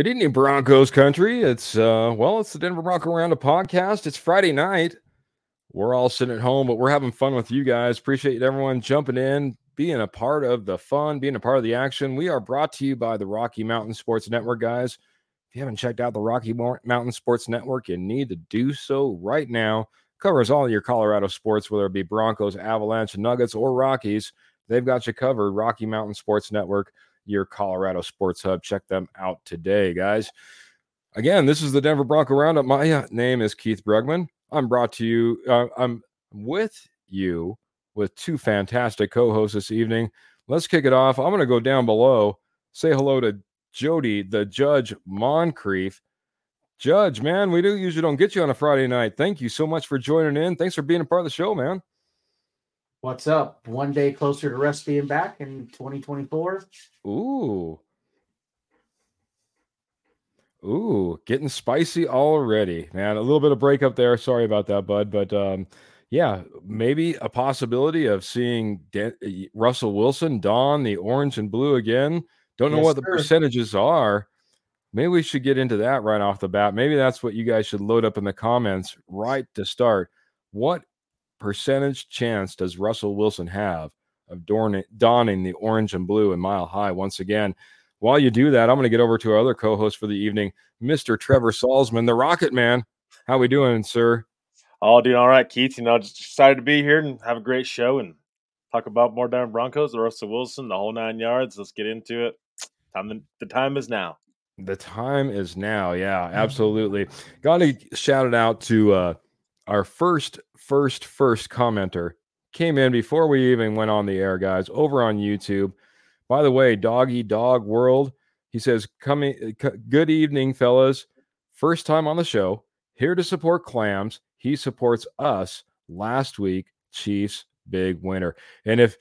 Good evening, Broncos country. It's uh well, it's the Denver Bronco Roundup podcast. It's Friday night. We're all sitting at home, but we're having fun with you guys. Appreciate everyone jumping in, being a part of the fun, being a part of the action. We are brought to you by the Rocky Mountain Sports Network, guys. If you haven't checked out the Rocky Mountain Sports Network, you need to do so right now. Covers all your Colorado sports, whether it be Broncos, Avalanche, Nuggets, or Rockies. They've got you covered. Rocky Mountain Sports Network your Colorado Sports Hub. Check them out today, guys. Again, this is the Denver Bronco Roundup. My uh, name is Keith Brugman. I'm brought to you, uh, I'm with you with two fantastic co hosts this evening. Let's kick it off. I'm going to go down below, say hello to Jody, the Judge Moncrief. Judge, man, we do usually don't get you on a Friday night. Thank you so much for joining in. Thanks for being a part of the show, man. What's up? One day closer to Russ being back in 2024. Ooh. Ooh, getting spicy already, man. A little bit of breakup there. Sorry about that, bud. But um, yeah, maybe a possibility of seeing De- Russell Wilson don the orange and blue again. Don't know yes, what the sir. percentages are. Maybe we should get into that right off the bat. Maybe that's what you guys should load up in the comments right to start. What percentage chance does Russell Wilson have of donning the orange and blue in mile high once again? While you do that, I'm going to get over to our other co-host for the evening, Mr. Trevor Salzman, the Rocket Man. How we doing, sir? All doing all right, Keith. You know, just excited to be here and have a great show and talk about more Denver Broncos, the Russell Wilson, the whole nine yards. Let's get into it. Time the time is now. The time is now. Yeah, absolutely. Got to shout it out to uh, our first first first commenter came in before we even went on the air, guys, over on YouTube. By the way, Doggy Dog World, he says, "Coming, good evening, fellas. First time on the show. Here to support Clams. He supports us. Last week, Chiefs big winner. And if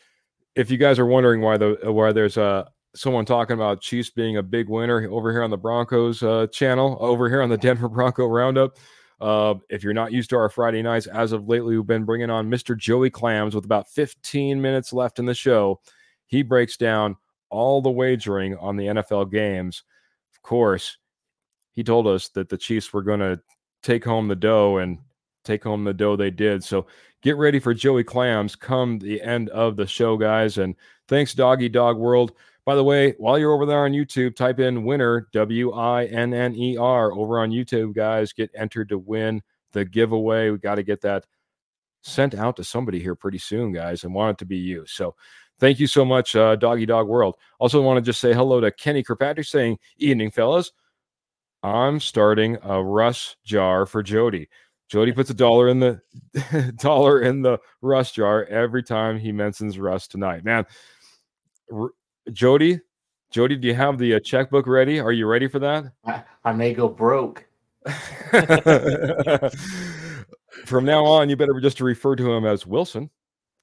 if you guys are wondering why the why there's a uh, someone talking about Chiefs being a big winner over here on the Broncos uh, channel, over here on the Denver Bronco Roundup." Uh, if you're not used to our Friday nights, as of lately, we've been bringing on Mr. Joey Clams with about 15 minutes left in the show. He breaks down all the wagering on the NFL games. Of course, he told us that the Chiefs were going to take home the dough and take home the dough they did. So get ready for Joey Clams come the end of the show, guys. And thanks, Doggy Dog World. By the way, while you're over there on YouTube, type in winner, W I N N E R, over on YouTube, guys. Get entered to win the giveaway. We got to get that sent out to somebody here pretty soon, guys, and want it to be you. So thank you so much, uh, Doggy Dog World. Also, want to just say hello to Kenny Kirkpatrick saying, Evening, fellas. I'm starting a Russ jar for Jody. Jody puts a dollar in the dollar in the Russ jar every time he mentions Russ tonight. Man, Jody, Jody, do you have the uh, checkbook ready? Are you ready for that? I, I may go broke. From now on, you better just refer to him as Wilson.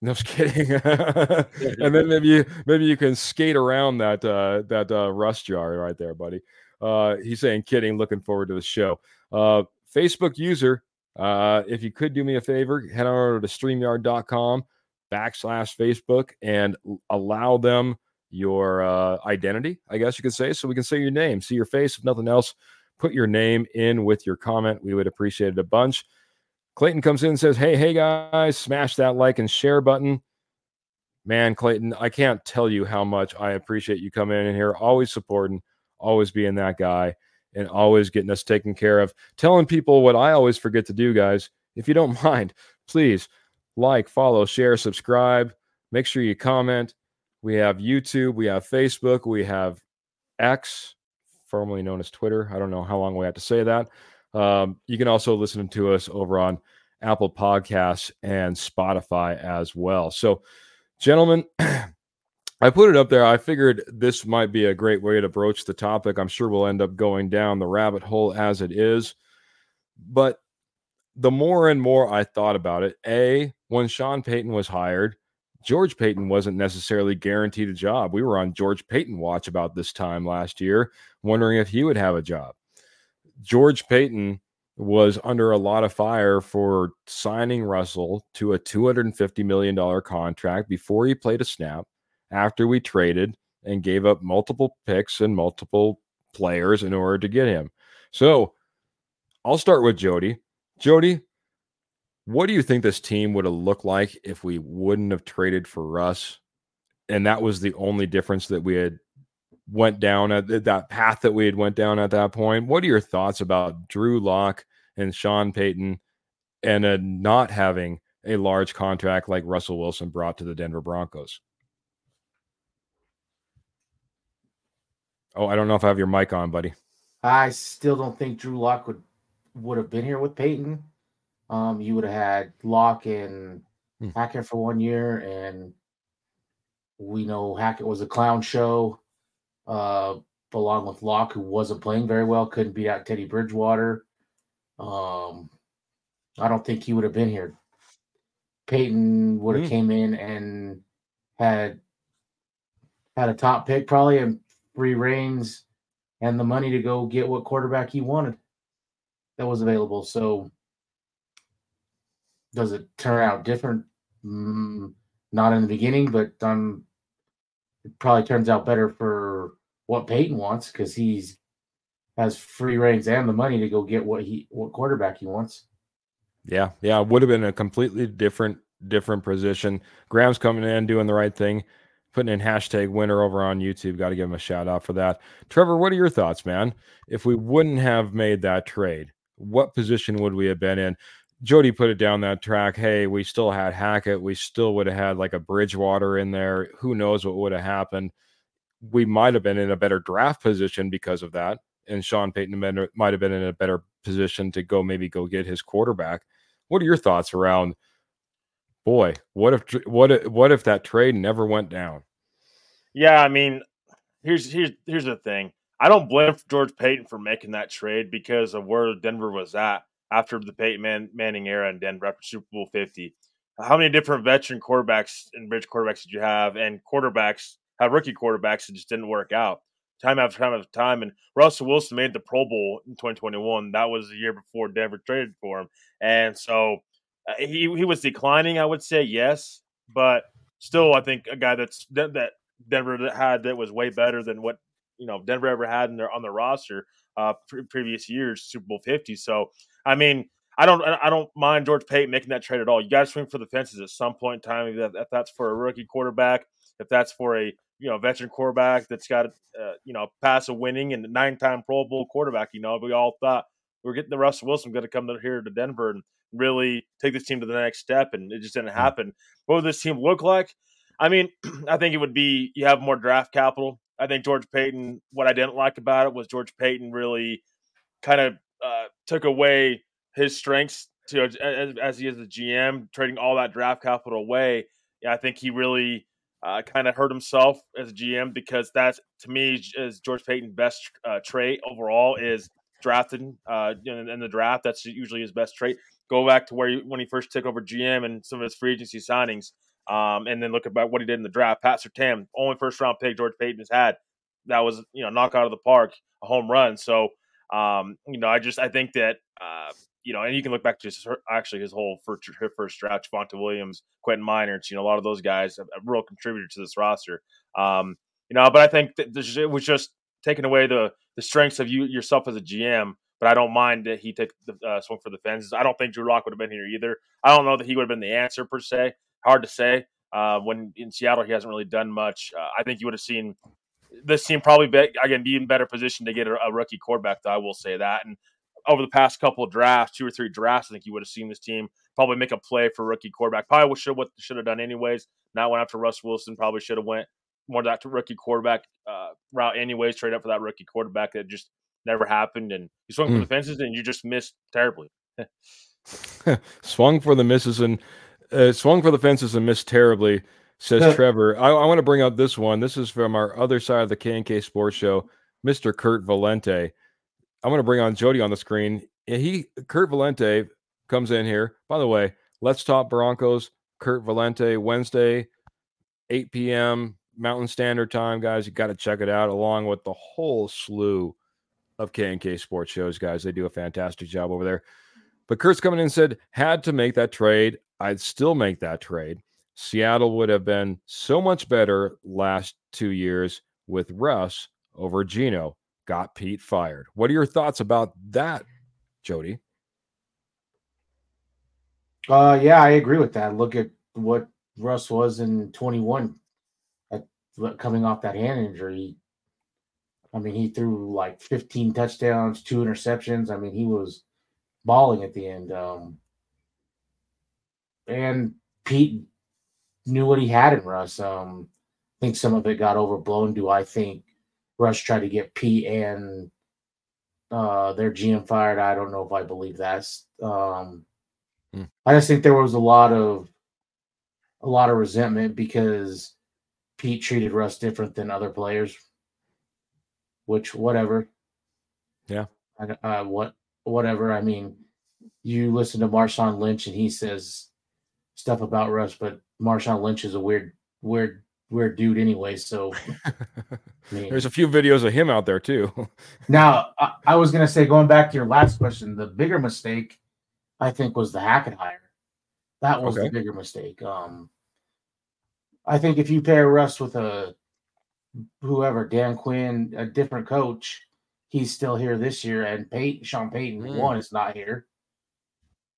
No, just kidding. and then maybe you, maybe you can skate around that uh, that uh, Russ jar right there, buddy. Uh, he's saying kidding. Looking forward to the show. Uh, Facebook user, uh, if you could do me a favor, head on over to streamyard.com backslash Facebook and allow them your uh, identity, I guess you could say. So we can say your name, see your face. If nothing else, put your name in with your comment. We would appreciate it a bunch. Clayton comes in and says, Hey, hey guys, smash that like and share button. Man, Clayton, I can't tell you how much I appreciate you coming in here, always supporting, always being that guy, and always getting us taken care of. Telling people what I always forget to do, guys. If you don't mind, please like, follow, share, subscribe. Make sure you comment we have YouTube, we have Facebook, we have X, formerly known as Twitter. I don't know how long we have to say that. Um, you can also listen to us over on Apple Podcasts and Spotify as well. So, gentlemen, I put it up there. I figured this might be a great way to broach the topic. I'm sure we'll end up going down the rabbit hole as it is. But the more and more I thought about it, A, when Sean Payton was hired, George Paton wasn't necessarily guaranteed a job. We were on George Paton watch about this time last year, wondering if he would have a job. George Paton was under a lot of fire for signing Russell to a $250 million contract before he played a snap, after we traded and gave up multiple picks and multiple players in order to get him. So I'll start with Jody. Jody, what do you think this team would have looked like if we wouldn't have traded for Russ? And that was the only difference that we had went down at that path that we had went down at that point. What are your thoughts about Drew Lock and Sean Payton and not having a large contract like Russell Wilson brought to the Denver Broncos? Oh, I don't know if I have your mic on, buddy. I still don't think Drew Lock would would have been here with Payton. Um, you would have had Lock and hmm. Hackett for one year, and we know Hackett was a clown show, uh, along with Lock, who wasn't playing very well, couldn't beat out Teddy Bridgewater. Um, I don't think he would have been here. Payton would have hmm. came in and had had a top pick probably and free reigns and the money to go get what quarterback he wanted that was available. So does it turn out different? Mm, not in the beginning, but um, it probably turns out better for what Payton wants because he's has free reigns and the money to go get what he what quarterback he wants. Yeah, yeah, would have been a completely different different position. Graham's coming in doing the right thing, putting in hashtag winner over on YouTube. Got to give him a shout out for that. Trevor, what are your thoughts, man? If we wouldn't have made that trade, what position would we have been in? Jody put it down that track. Hey, we still had Hackett. We still would have had like a Bridgewater in there. Who knows what would have happened? We might have been in a better draft position because of that. And Sean Payton might have been in a better position to go maybe go get his quarterback. What are your thoughts around? Boy, what if what if, what if that trade never went down? Yeah, I mean, here's here's here's the thing. I don't blame George Paton for making that trade because of where Denver was at after the Peyton Man- Manning era in Denver after Super Bowl 50. How many different veteran quarterbacks and bridge quarterbacks did you have? And quarterbacks have rookie quarterbacks that just didn't work out time after time after time. And Russell Wilson made the Pro Bowl in 2021. That was the year before Denver traded for him. And so uh, he, he was declining, I would say, yes. But still, I think a guy that's that, Denver had that was way better than what you know Denver ever had in their on their roster uh, pre- previous years, Super Bowl fifty. So I mean, I don't I don't mind George Paton making that trade at all. You got to swing for the fences at some point in time. If, if that's for a rookie quarterback, if that's for a you know veteran quarterback that's got uh, you know pass of winning and nine time Pro Bowl quarterback. You know, we all thought we are getting the Russell Wilson going to come to here to Denver and really take this team to the next step, and it just didn't hmm. happen. What would this team look like? I mean, I think it would be you have more draft capital. I think George Paton. What I didn't like about it was George Paton really kind of uh, took away his strengths to as, as he is the GM, trading all that draft capital away. Yeah, I think he really uh, kind of hurt himself as a GM because that's to me is George Paton's best uh, trait overall is drafting uh, in, in, the draft. That's usually his best trait. Go back to where he, when he first took over GM and some of his free agency signings. Um, and then look about what he did in the draft. Pat Surtain, only first round pick George Paton has had. That was you know knock out of the park, a home run. So um, you know, I just I think that uh, you know, and you can look back to his, actually his whole first first draft, Javonte Williams, Quinn Meinerz, you know, a lot of those guys, a, a real contributor to this roster. Um, you know, but I think that this, it was just taking away the the strengths of you yourself as a GM. But I don't mind that he took the uh, swing for the fences. I don't think Drew Lock would have been here either. I don't know that he would have been the answer per se. Hard to say. Uh, when in Seattle, he hasn't really done much. Uh, I think you would have seen this team probably be, again be in better position to get a, a, rookie quarterback. Though I will say that. And over the past couple of drafts, two or three drafts, I think you would have seen this team probably make a play for rookie quarterback. Probably should what should have done anyways. Not went after Russ Wilson. Probably should have went more that rookie quarterback uh, route anyways. Trade up for that rookie quarterback that just never happened. And you swung mm. for the fences and you just missed terribly. swung for the misses and uh, swung for the fences and missed terribly, says Trevor. I, I want to bring up this one. This is from our other side of the K&K Sports Show, Mr. Kurt Valente. I'm going to bring on Jody on the screen. He, Kurt Valente, comes in here. By the way, let's talk Broncos. Kurt Valente, Wednesday, 8 p.m. Mountain Standard Time, guys. You got to check it out, along with the whole slew of K&K Sports shows, guys. They do a fantastic job over there. But Kurt's coming in and said, had to make that trade. I'd still make that trade. Seattle would have been so much better last two years with Russ over Geno. got Pete fired. What are your thoughts about that, Jody? Uh, yeah, I agree with that. Look at what Russ was in 21 at, coming off that hand injury. I mean, he threw like 15 touchdowns, two interceptions. I mean, he was balling at the end. Um, and Pete knew what he had in Russ. Um, I think some of it got overblown. Do I think Russ tried to get Pete and uh, their GM fired? I don't know if I believe that. Um, hmm. I just think there was a lot of a lot of resentment because Pete treated Russ different than other players. Which, whatever. Yeah. Uh, what, whatever. I mean, you listen to Marshawn Lynch and he says stuff about Russ, but Marshawn Lynch is a weird, weird, weird dude anyway. So I mean, there's a few videos of him out there too. now, I, I, was gonna say, going back to your last question, the bigger mistake I think was the Hackett hire. That was okay. the bigger mistake. Um, I think if you pair Russ with a whoever Dan Quinn, a different coach, he's still here this year, and Payton, Sean Payton mm. one is not here.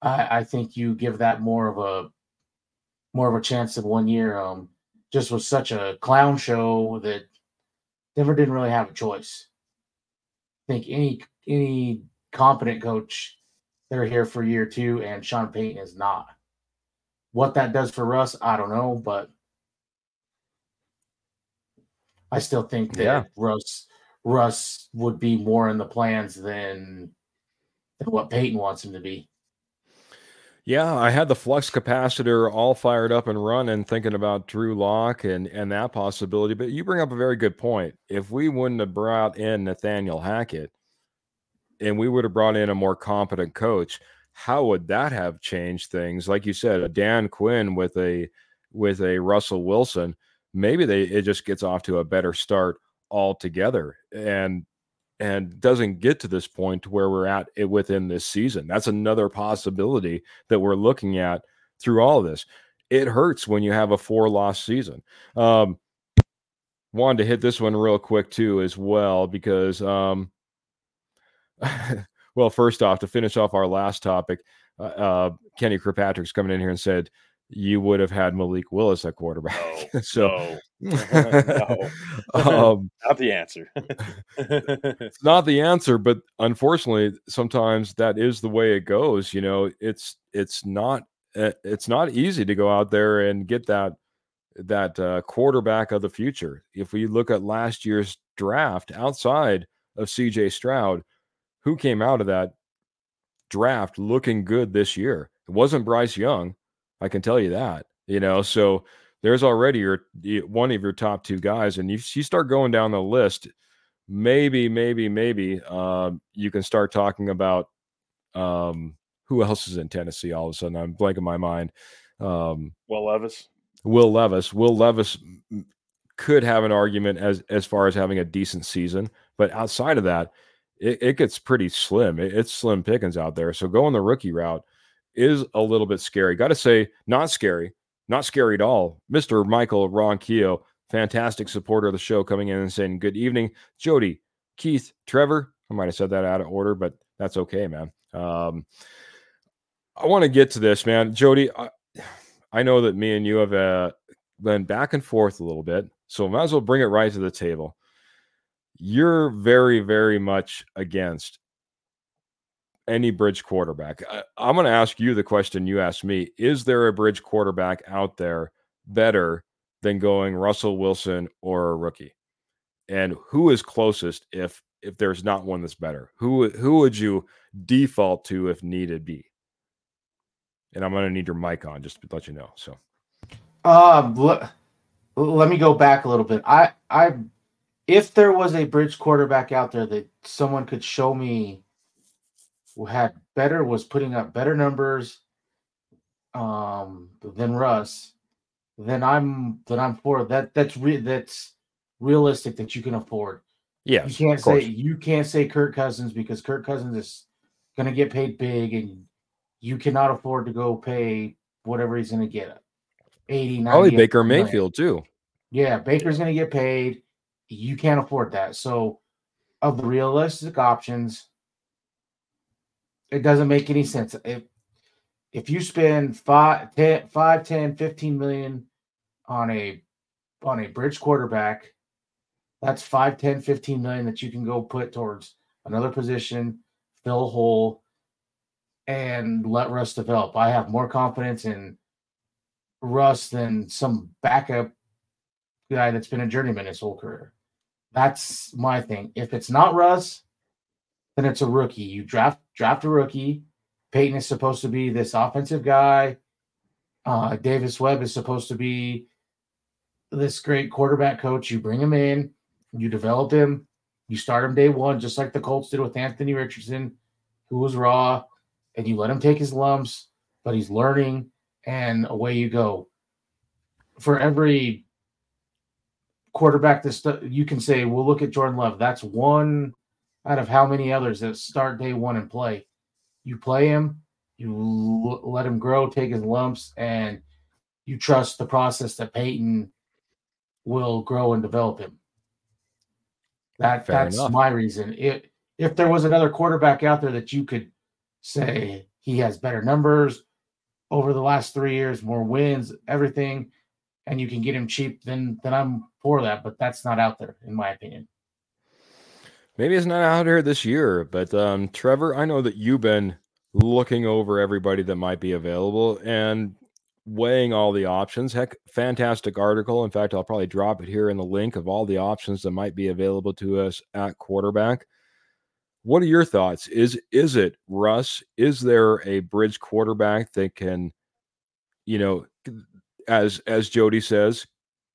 I, I think you give that more of a more of a chance of one year. Um, just was such a clown show that Denver didn't really have a choice. I think any any competent coach, they're here for year two, and Sean Payton is not. What that does for Russ, I don't know, but I still think that yeah. Russ Russ would be more in the plans than, than what Payton wants him to be. Yeah, I had the flux capacitor all fired up and running, thinking about Drew Lock and and that possibility. But you bring up a very good point. If we wouldn't have brought in Nathaniel Hackett, and we would have brought in a more competent coach, how would that have changed things? Like you said, a Dan Quinn with a with a Russell Wilson, maybe they it just gets off to a better start altogether. And and doesn't get to this point where we're at it within this season. That's another possibility that we're looking at through all of this. It hurts when you have a four loss season. Um, wanted to hit this one real quick too, as well, because, um, well, first off, to finish off our last topic, uh, uh, Kenny Kirkpatrick's coming in here and said, you would have had Malik Willis at quarterback. No, so, no, no. um, not the answer. it's not the answer, but unfortunately, sometimes that is the way it goes. You know, it's it's not eh, it's not easy to go out there and get that that uh, quarterback of the future. If we look at last year's draft, outside of C.J. Stroud, who came out of that draft looking good this year? It wasn't Bryce Young I can tell you that. You know, so there's already your one of your top two guys, and you, you start going down the list. Maybe, maybe, maybe um, you can start talking about um, who else is in Tennessee. All of a sudden, I'm blanking my mind. Um, Will Levis. Will Levis. Will Levis could have an argument as as far as having a decent season, but outside of that, it, it gets pretty slim. It, it's slim pickings out there. So going the rookie route is a little bit scary. Got to say, not scary, not scary at all. Mr. Michael Ronquillo, fantastic supporter of the show, coming in and saying, Good evening, Jody, Keith, Trevor. I might have said that out of order, but that's okay, man. Um, I want to get to this, man. Jody, I, I know that me and you have uh, been back and forth a little bit, so might as well bring it right to the table. You're very, very much against any bridge quarterback. I, am going to ask you the question you asked me: Is there a bridge quarterback out there better than going Russell Wilson or a rookie? And who is closest if if there's not one that's better? Who who would you default to if needed be? And I'm going to need your mic on just to let you know. So, um, let, let me go back a little bit. I I if there was a bridge quarterback out there that someone could show me had better was putting up better numbers um than Russ, then I'm then I'm for that. That's re- that's realistic that you can afford. Yeah, you can't say you can't say Kirk Cousins because Kirk Cousins is going to get paid big, and you cannot afford to go pay whatever he's going to get 80, 90. Probably Baker Mayfield too. Yeah, Baker's going to get paid. You can't afford that. So of the realistic options, it doesn't make any sense. If if you spend 5, 10, 5 10, 15 million on a on a bridge quarterback, that's 5, 10, 15 million that you can go put towards another position, fill a hole, and let Russ develop. I have more confidence in Russ than some backup guy that's been a journeyman his whole career. That's my thing. If it's not Russ, then it's a rookie. You draft draft a rookie. Payton is supposed to be this offensive guy. Uh, Davis Webb is supposed to be this great quarterback coach. You bring him in, you develop him, you start him day one, just like the Colts did with Anthony Richardson, who was raw, and you let him take his lumps, but he's learning, and away you go. For every quarterback that st- you can say, well, look at Jordan Love. That's one out of how many others that start day one and play. You play him, you l- let him grow, take his lumps, and you trust the process that Payton will grow and develop him. That Fair that's enough. my reason. It, if there was another quarterback out there that you could say he has better numbers over the last three years, more wins, everything, and you can get him cheap, then then I'm for that. But that's not out there, in my opinion. Maybe it's not out here this year, but um, Trevor, I know that you've been looking over everybody that might be available, and weighing all the options. Heck, fantastic article. In fact, I'll probably drop it here in the link of all the options that might be available to us at quarterback. What are your thoughts? Is is it Russ? Is there a bridge quarterback that can, you know, as as Jody says,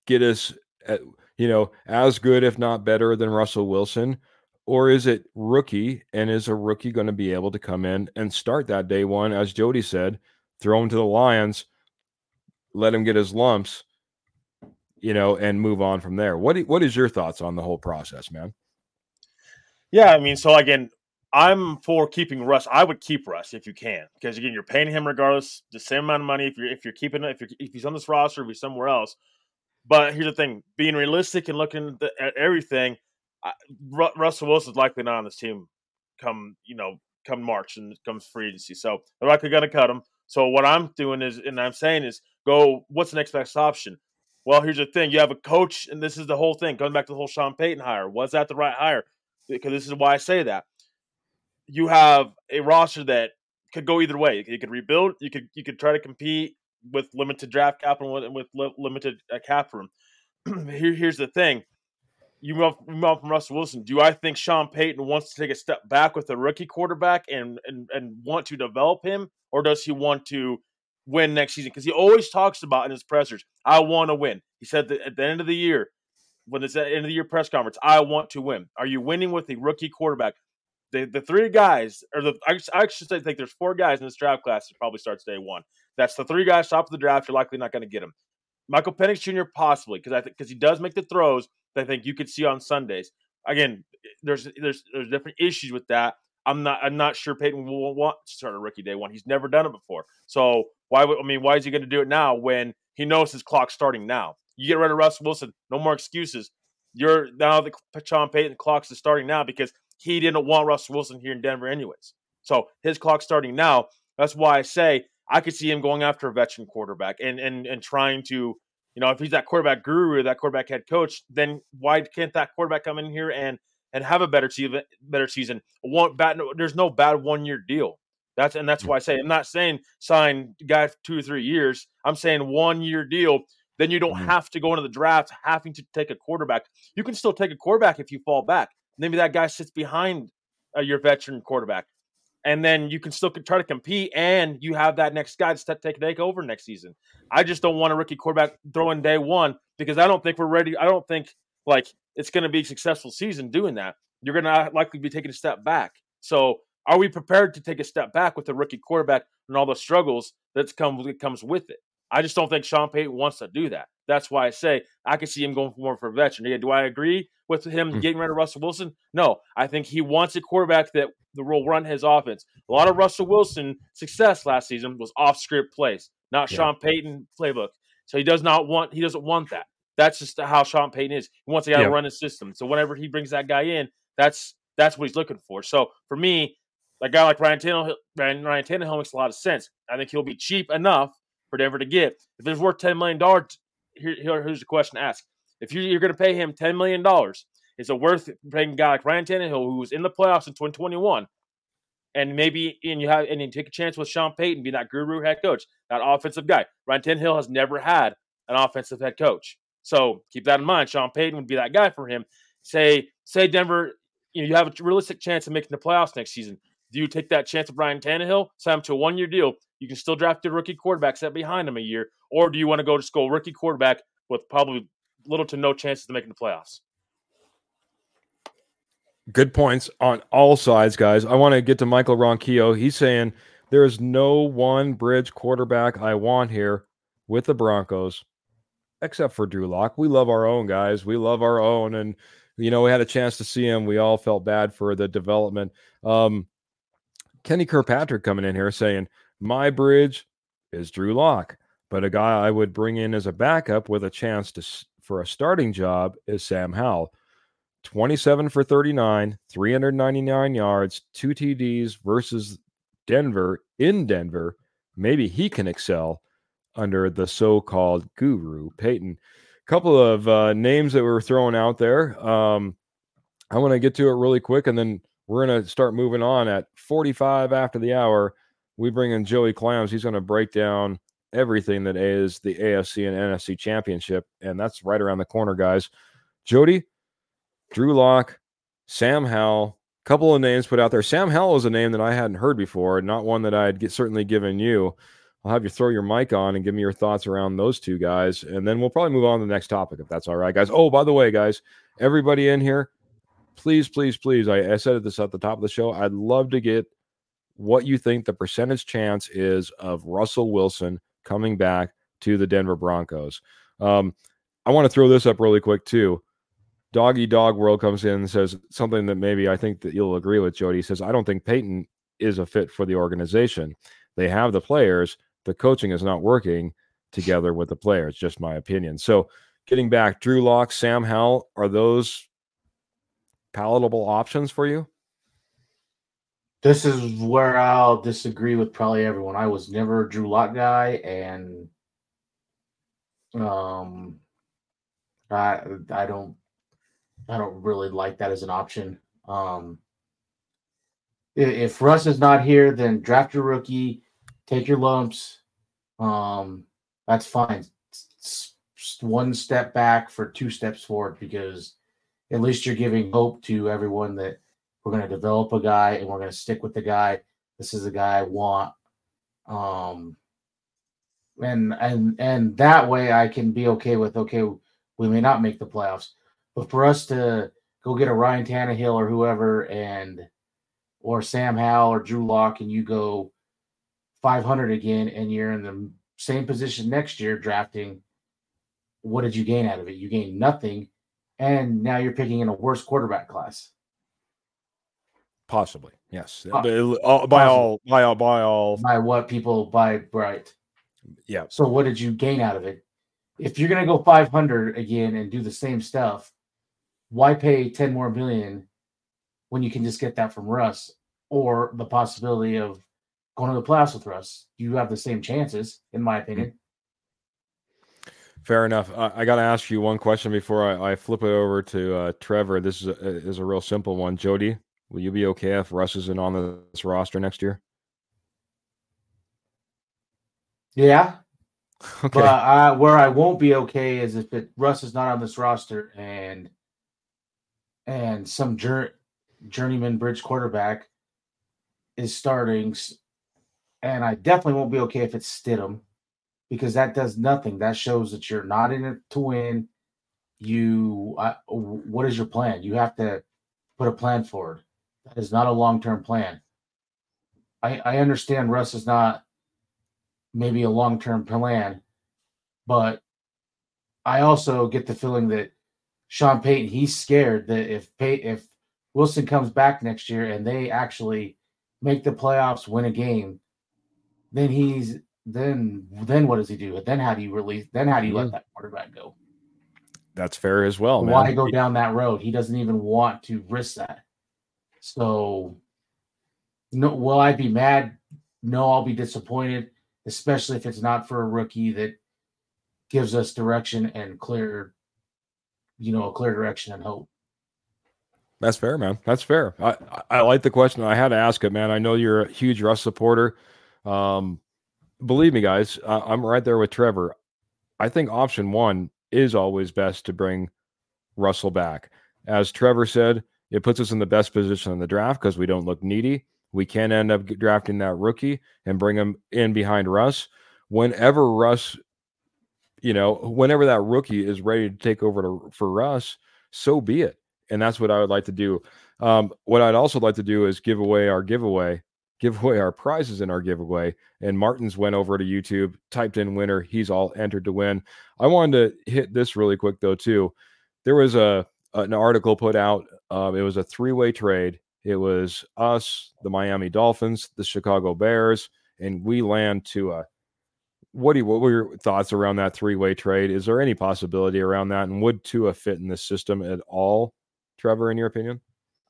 get us, at, you know, as good if not better than Russell Wilson? Or is it rookie? And is a rookie going to be able to come in and start that day one, as Jody said, throw him to the Lions? let him get his lumps, you know, and move on from there. What what is your thoughts on the whole process, man? Yeah, I mean, so again, I'm for keeping Russ. I would keep Russ if you can, because again, you're paying him regardless the same amount of money. If you're if you're keeping if you're if he's on this roster, if he's somewhere else. But here's the thing: being realistic and looking at everything, I, Russell Wilson's likely not on this team come you know come March and comes free agency. So they're likely going to cut him. So what I'm doing is, and I'm saying is, go. What's the next best option? Well, here's the thing: you have a coach, and this is the whole thing. Going back to the whole Sean Payton hire, was that the right hire? Because this is why I say that. You have a roster that could go either way. You could rebuild. You could you could try to compete with limited draft capital and with limited uh, cap room. Here, here's the thing: you move, on from Russell Wilson. Do I think Sean Payton wants to take a step back with a rookie quarterback and and and want to develop him, or does he want to win next season? Because he always talks about in his pressers, I want to win. He said that at the end of the year, when it's at the end of the year press conference, I want to win. Are you winning with a rookie quarterback? The, the three guys, or the I, I should say, think there's four guys in this draft class that probably starts day one. That's the three guys top of the draft. You're likely not going to get them. Michael Penix Jr. possibly because I because he does make the throws I think you could see on Sundays. Again, there's there's there's different issues with that. I'm not I'm not sure Payton will want to start a rookie day one. He's never done it before. So why would I mean why is he going to do it now when he knows his clock's starting now? You get rid of Russ Wilson, no more excuses. You're now the Sean Payton clock's is starting now because he didn't want Russ Wilson here in Denver anyways. So his clock's starting now. That's why I say I could see him going after a veteran quarterback and and and trying to you know, if he's that quarterback guru, that quarterback head coach, then why can't that quarterback come in here and and have a better season? Better season. One bad. There's no bad one year deal. That's and that's why I say I'm not saying sign guy for two or three years. I'm saying one year deal. Then you don't mm-hmm. have to go into the draft having to take a quarterback. You can still take a quarterback if you fall back. Maybe that guy sits behind uh, your veteran quarterback and then you can still try to compete, and you have that next guy to take take over next season. I just don't want a rookie quarterback throwing day one because I don't think we're ready. I don't think like it's going to be a successful season doing that. You're going to likely be taking a step back. So, are we prepared to take a step back with the rookie quarterback and all the struggles that's come that comes with it? I just don't think Sean Payton wants to do that. That's why I say I can see him going for more for a veteran. Yeah, do I agree with him mm. getting rid of Russell Wilson? No, I think he wants a quarterback that will run his offense. A lot of Russell Wilson success last season was off script plays, not yeah. Sean Payton playbook. So he does not want he doesn't want that. That's just how Sean Payton is. He wants a guy yeah. to run his system. So whenever he brings that guy in, That's that's what he's looking for. So for me, a guy like Ryan Tannehill, Ryan, Ryan Tannehill makes a lot of sense. I think he'll be cheap enough for Denver to get. If there's worth ten million dollars, here, here's the question to ask: If you're, you're going to pay him ten million dollars, is it worth paying a guy like Ryan Tannehill, who was in the playoffs in 2021, and maybe and you have and you take a chance with Sean Payton, be that guru head coach, that offensive guy. Ryan Tannehill has never had an offensive head coach, so keep that in mind. Sean Payton would be that guy for him. Say say Denver, you know, you have a realistic chance of making the playoffs next season. Do you take that chance of Ryan Tannehill, sign him to a one year deal? You can still draft a rookie quarterback, set behind him a year, or do you want to go to school rookie quarterback with probably little to no chances of making the playoffs? Good points on all sides, guys. I want to get to Michael Ronquillo. He's saying there is no one bridge quarterback I want here with the Broncos, except for Drew Lock. We love our own guys. We love our own, and you know we had a chance to see him. We all felt bad for the development. Um, Kenny Kirkpatrick coming in here saying my bridge is Drew Lock, but a guy I would bring in as a backup with a chance to for a starting job is Sam Howell. 27 for 39, 399 yards, two TDs versus Denver in Denver. Maybe he can excel under the so called guru, Payton. A couple of uh, names that we were throwing out there. Um, I want to get to it really quick and then we're going to start moving on at 45 after the hour. We bring in Joey Clams. He's going to break down everything that is the AFC and NFC championship. And that's right around the corner, guys. Jody, Drew Lock, Sam Howell, couple of names put out there. Sam Howell is a name that I hadn't heard before, not one that I had get, certainly given you. I'll have you throw your mic on and give me your thoughts around those two guys, and then we'll probably move on to the next topic if that's all right, guys. Oh, by the way, guys, everybody in here, please, please, please, I, I said this at the top of the show. I'd love to get what you think the percentage chance is of Russell Wilson coming back to the Denver Broncos. Um, I want to throw this up really quick too. Doggy Dog World comes in and says something that maybe I think that you'll agree with, Jody. He says, I don't think Payton is a fit for the organization. They have the players, the coaching is not working together with the players, just my opinion. So getting back, Drew Lock, Sam Howell, are those palatable options for you? This is where I'll disagree with probably everyone. I was never a Drew Lock guy, and um, I I don't I don't really like that as an option. Um, if Russ is not here, then draft your rookie, take your lumps. Um, that's fine. It's one step back for two steps forward because at least you're giving hope to everyone that we're going to develop a guy and we're going to stick with the guy. This is the guy I want. Um, and and and that way I can be okay with okay, we may not make the playoffs, but for us to go get a Ryan Tannehill or whoever and or Sam Howell or Drew Lock and you go 500 again and you're in the same position next year drafting, what did you gain out of it? You gained nothing, and now you're picking in a worse quarterback class. Possibly, yes. Uh, by all, by all, by all, by what people buy right. Yeah. So what did you gain out of it? If you're gonna go 500 again and do the same stuff, why pay 10 more million when you can just get that from Russ or the possibility of going to the playoffs with Russ? You have the same chances, in my opinion. Fair enough. Uh, I got to ask you one question before I, I flip it over to uh, Trevor. This is a, is a real simple one. Jody, will you be okay if Russ isn't on this roster next year? Yeah. Okay. But I, where I won't be okay is if it, Russ is not on this roster and and some jour- journeyman bridge quarterback is starting, and I definitely won't be okay if it's Stidham because that does nothing. That shows that you're not in it to win. You, uh, what is your plan? You have to put a plan forward. That is not a long term plan. I, I understand Russ is not maybe a long term plan, but I also get the feeling that Sean Payton, he's scared that if Pay, if Wilson comes back next year and they actually make the playoffs, win a game, then he's then then what does he do? Then how do you release? Then how do you let mm-hmm. that quarterback go? That's fair as well. Why man. go down that road? He doesn't even want to risk that. So, no, will I be mad? No, I'll be disappointed, especially if it's not for a rookie that gives us direction and clear, you know, a clear direction and hope. That's fair, man. That's fair. I, I like the question. I had to ask it, man. I know you're a huge Russ supporter. Um, believe me, guys, I'm right there with Trevor. I think option one is always best to bring Russell back. As Trevor said, it puts us in the best position in the draft because we don't look needy. We can end up drafting that rookie and bring him in behind Russ. Whenever Russ, you know, whenever that rookie is ready to take over to, for Russ, so be it. And that's what I would like to do. Um, what I'd also like to do is give away our giveaway give away our prizes in our giveaway. And Martin's went over to YouTube, typed in winner. He's all entered to win. I wanted to hit this really quick though too. There was a an article put out. Um, it was a three way trade. It was us, the Miami Dolphins, the Chicago Bears, and we land Tua. What do you, what were your thoughts around that three way trade? Is there any possibility around that? And would Tua fit in this system at all, Trevor? In your opinion?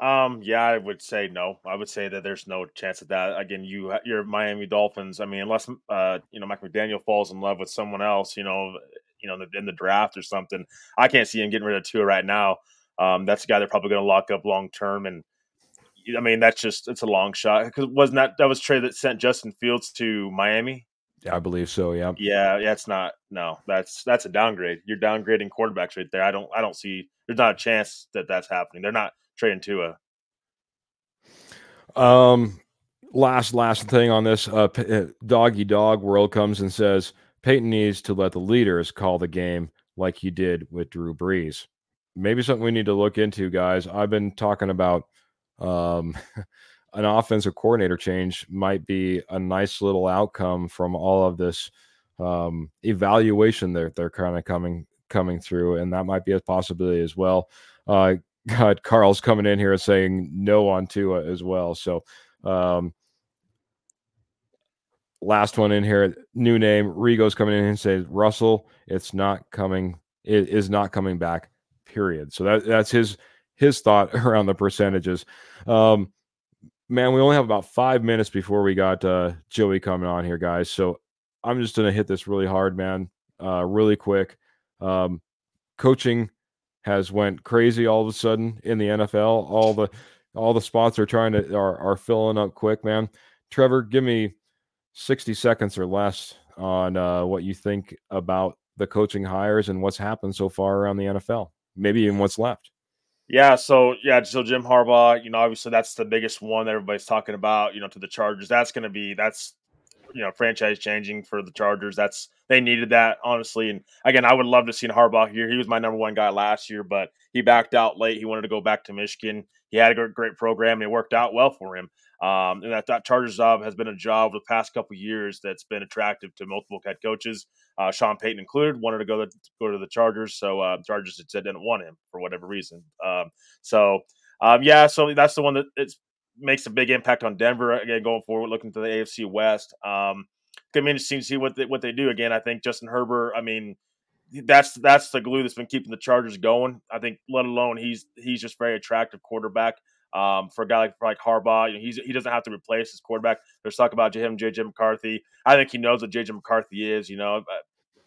Um, yeah, I would say no. I would say that there's no chance of that. Again, you you're Miami Dolphins. I mean, unless uh, you know, Mike McDaniel falls in love with someone else, you know, you know, in the draft or something. I can't see him getting rid of Tua right now. Um, that's a guy they're probably going to lock up long term, and I mean, that's just it's a long shot because wasn't that that was trade that sent Justin Fields to Miami? Yeah, I believe so. Yeah. Yeah, that's not no. That's that's a downgrade. You're downgrading quarterbacks right there. I don't I don't see. There's not a chance that that's happening. They're not trading Tua. Um, last last thing on this, uh, uh, doggy dog world comes and says Payton needs to let the leaders call the game like he did with Drew Brees. Maybe something we need to look into, guys. I've been talking about um, an offensive coordinator change might be a nice little outcome from all of this um, evaluation that they're kind of coming coming through, and that might be a possibility as well. Uh, God, Carl's coming in here and saying no on Tua as well. So, um, last one in here, new name. Rigo's coming in and says Russell, it's not coming. It is not coming back. Period. So that that's his his thought around the percentages. Um, man, we only have about five minutes before we got uh, Joey coming on here, guys. So I'm just gonna hit this really hard, man, uh, really quick. Um, coaching has went crazy all of a sudden in the NFL. All the all the spots are trying to are are filling up quick, man. Trevor, give me 60 seconds or less on uh, what you think about the coaching hires and what's happened so far around the NFL. Maybe even what's left. Yeah, so yeah, so Jim Harbaugh, you know, obviously that's the biggest one that everybody's talking about, you know, to the Chargers. That's going to be that's you know franchise changing for the Chargers. That's they needed that honestly. And again, I would love to see Harbaugh here. He was my number one guy last year, but he backed out late. He wanted to go back to Michigan. He had a great, program and it worked out well for him. Um, and that, that Chargers job has been a job the past couple years that's been attractive to multiple head coaches, uh, Sean Payton included. Wanted to go to go to the Chargers, so uh, Chargers said didn't want him for whatever reason. Um, so um, yeah, so that's the one that it's makes a big impact on Denver again going forward. Looking to the AFC West, um, gonna be interesting to see what they, what they do. Again, I think Justin Herbert. I mean, that's that's the glue that's been keeping the Chargers going. I think, let alone he's he's just very attractive quarterback. Um, for a guy like, like Harbaugh, you know, he's, he doesn't have to replace his quarterback. There's talk about him, JJ McCarthy. I think he knows what JJ McCarthy is. You know,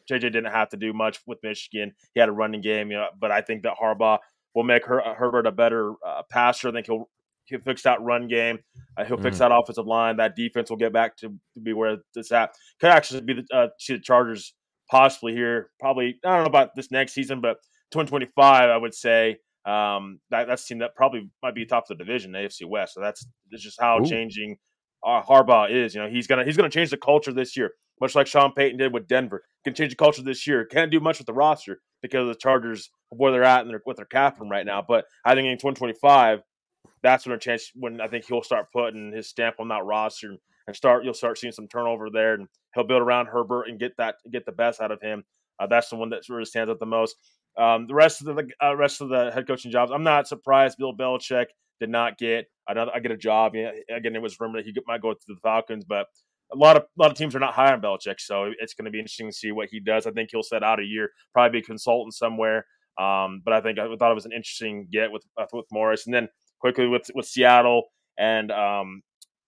JJ didn't have to do much with Michigan. He had a running game, you know, but I think that Harbaugh will make Her- Herbert a better uh, passer. I think he'll He'll fix that run game. Uh, he'll fix mm. that offensive line. That defense will get back to, to be where it's at. Could actually be the uh, see the Chargers possibly here. Probably I don't know about this next season, but 2025 I would say um, that that's team that probably might be top of the division, AFC West. So that's, that's just how Ooh. changing uh, Harbaugh is. You know, he's gonna he's gonna change the culture this year, much like Sean Payton did with Denver. Can change the culture this year. Can't do much with the roster because of the Chargers where they're at and they're, with their cap room right now. But I think in 2025 that's when a chance when I think he'll start putting his stamp on that roster and start you'll start seeing some turnover there and he'll build around Herbert and get that get the best out of him. Uh, that's the one that really stands out the most. Um, the rest of the uh, rest of the head coaching jobs, I'm not surprised. Bill Belichick did not get another. I get a job. Yeah, again, it was rumored that he might go to the Falcons, but a lot of a lot of teams are not high on Belichick, so it's going to be interesting to see what he does. I think he'll set out a year, probably be a consultant somewhere. Um, but I think I thought it was an interesting get with with Morris, and then quickly with with Seattle and um,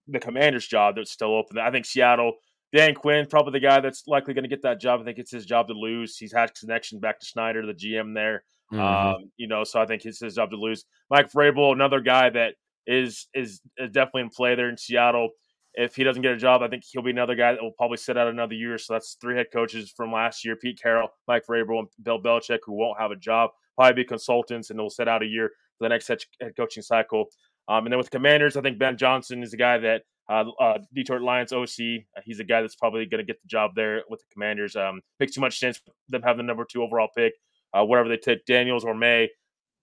the Commanders' job that's still open. I think Seattle. Dan Quinn, probably the guy that's likely going to get that job. I think it's his job to lose. He's had connection back to Schneider, the GM there. Mm-hmm. Um, you know, so I think it's his job to lose. Mike Vrabel, another guy that is is, is definitely in play there in Seattle. If he doesn't get a job, I think he'll be another guy that will probably sit out another year. So that's three head coaches from last year: Pete Carroll, Mike Vrabel, and Bill Belichick, who won't have a job, probably be consultants, and they'll sit out a year for the next head coaching cycle. Um, and then with Commanders, I think Ben Johnson is the guy that uh, uh, Detroit Lions OC. Uh, he's a guy that's probably going to get the job there with the Commanders. Um, makes too much sense for them having the number two overall pick. Uh, wherever they take Daniels or Maye,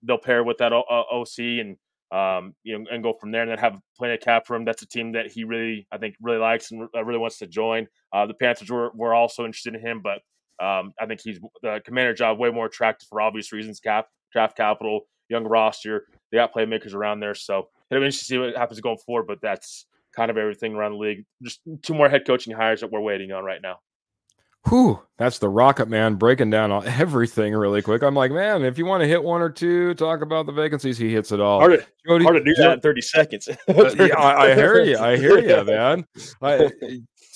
they'll pair with that o- OC and um, you know and go from there, and then have plenty of cap for him. That's a team that he really, I think, really likes and uh, really wants to join. Uh, the Panthers were were also interested in him, but um, I think he's the commander job way more attractive for obvious reasons. Cap draft capital, young roster. They got playmakers around there, so it'll be interesting to see what happens going forward. But that's kind of everything around the league. Just two more head coaching hires that we're waiting on right now. Whew, that's the Rocket Man breaking down on everything really quick. I'm like, man, if you want to hit one or two, talk about the vacancies, he hits it all. Hard to, Jody, hard to do that in 30 seconds. uh, yeah, I, I, hear you. I hear you, man. I,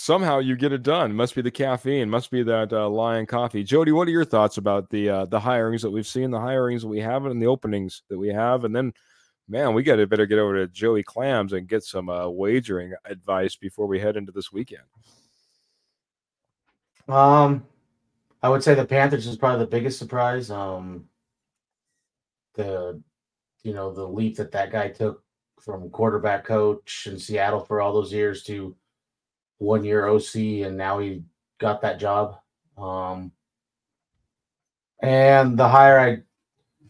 somehow you get it done. Must be the caffeine. Must be that uh, lion coffee. Jody, what are your thoughts about the uh, the hirings that we've seen, the hirings that we have, and the openings that we have, and then man, we got to better get over to Joey Clams and get some uh, wagering advice before we head into this weekend. Um, I would say the Panthers is probably the biggest surprise. Um, the you know the leap that that guy took from quarterback coach in Seattle for all those years to one year OC, and now he got that job. Um, and the hire I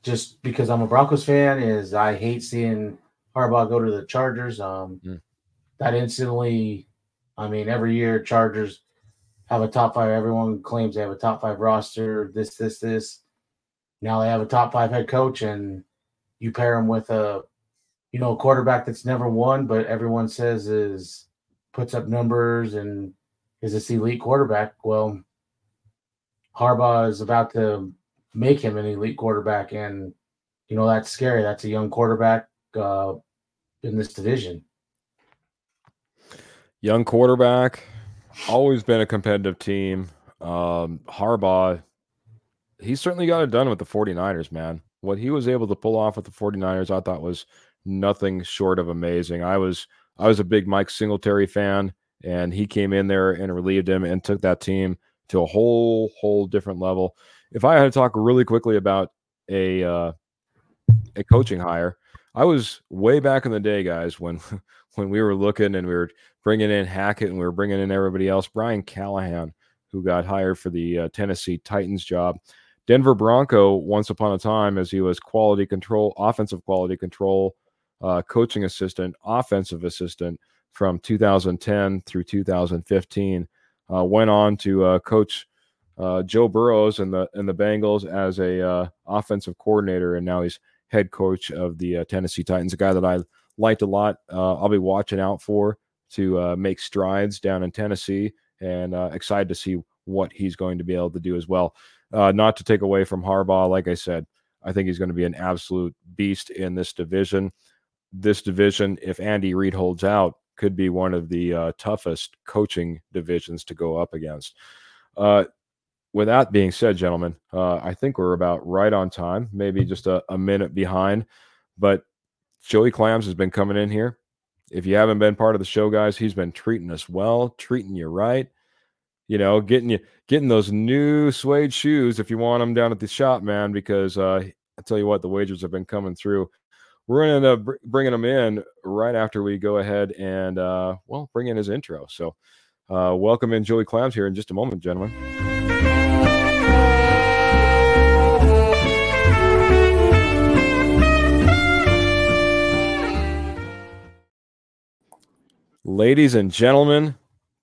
just because I'm a Broncos fan, is I hate seeing Harbaugh go to the Chargers. Um, mm. That instantly, I mean, every year Chargers have a top five. Everyone claims they have a top five roster. This, this, this. Now they have a top five head coach, and you pair him with a, you know, a quarterback that's never won, but everyone says is puts up numbers and is this elite quarterback. Well, Harbaugh is about to make him an elite quarterback. And, you know, that's scary. That's a young quarterback uh, in this division. Young quarterback, always been a competitive team. Um, Harbaugh, he certainly got it done with the 49ers, man. What he was able to pull off with the 49ers, I thought was nothing short of amazing. I was I was a big Mike Singletary fan, and he came in there and relieved him and took that team to a whole whole different level if I had to talk really quickly about a uh, a coaching hire, I was way back in the day, guys, when when we were looking and we were bringing in Hackett and we were bringing in everybody else. Brian Callahan, who got hired for the uh, Tennessee Titans job, Denver Bronco. Once upon a time, as he was quality control, offensive quality control, uh, coaching assistant, offensive assistant from 2010 through 2015, uh, went on to uh, coach uh, Joe Burrows and the and the Bengals as a uh, offensive coordinator, and now he's head coach of the uh, Tennessee Titans. A guy that I liked a lot. I'll be watching out for to make strides down in Tennessee, and excited to see what he's going to be able to do as well. not to take away from Harbaugh, like I said, I think he's going to be an absolute beast in this division. This division, if Andy Reid holds out, could be one of the toughest coaching divisions to go up against. Uh, with that being said, gentlemen, uh, I think we're about right on time, maybe just a, a minute behind. But Joey Clams has been coming in here. If you haven't been part of the show, guys, he's been treating us well, treating you right. You know, getting you getting those new suede shoes if you want them down at the shop, man. Because uh, I tell you what, the wagers have been coming through. We're going to end up bringing them in right after we go ahead and uh, well bring in his intro. So, uh, welcome in Joey Clams here in just a moment, gentlemen. Ladies and gentlemen,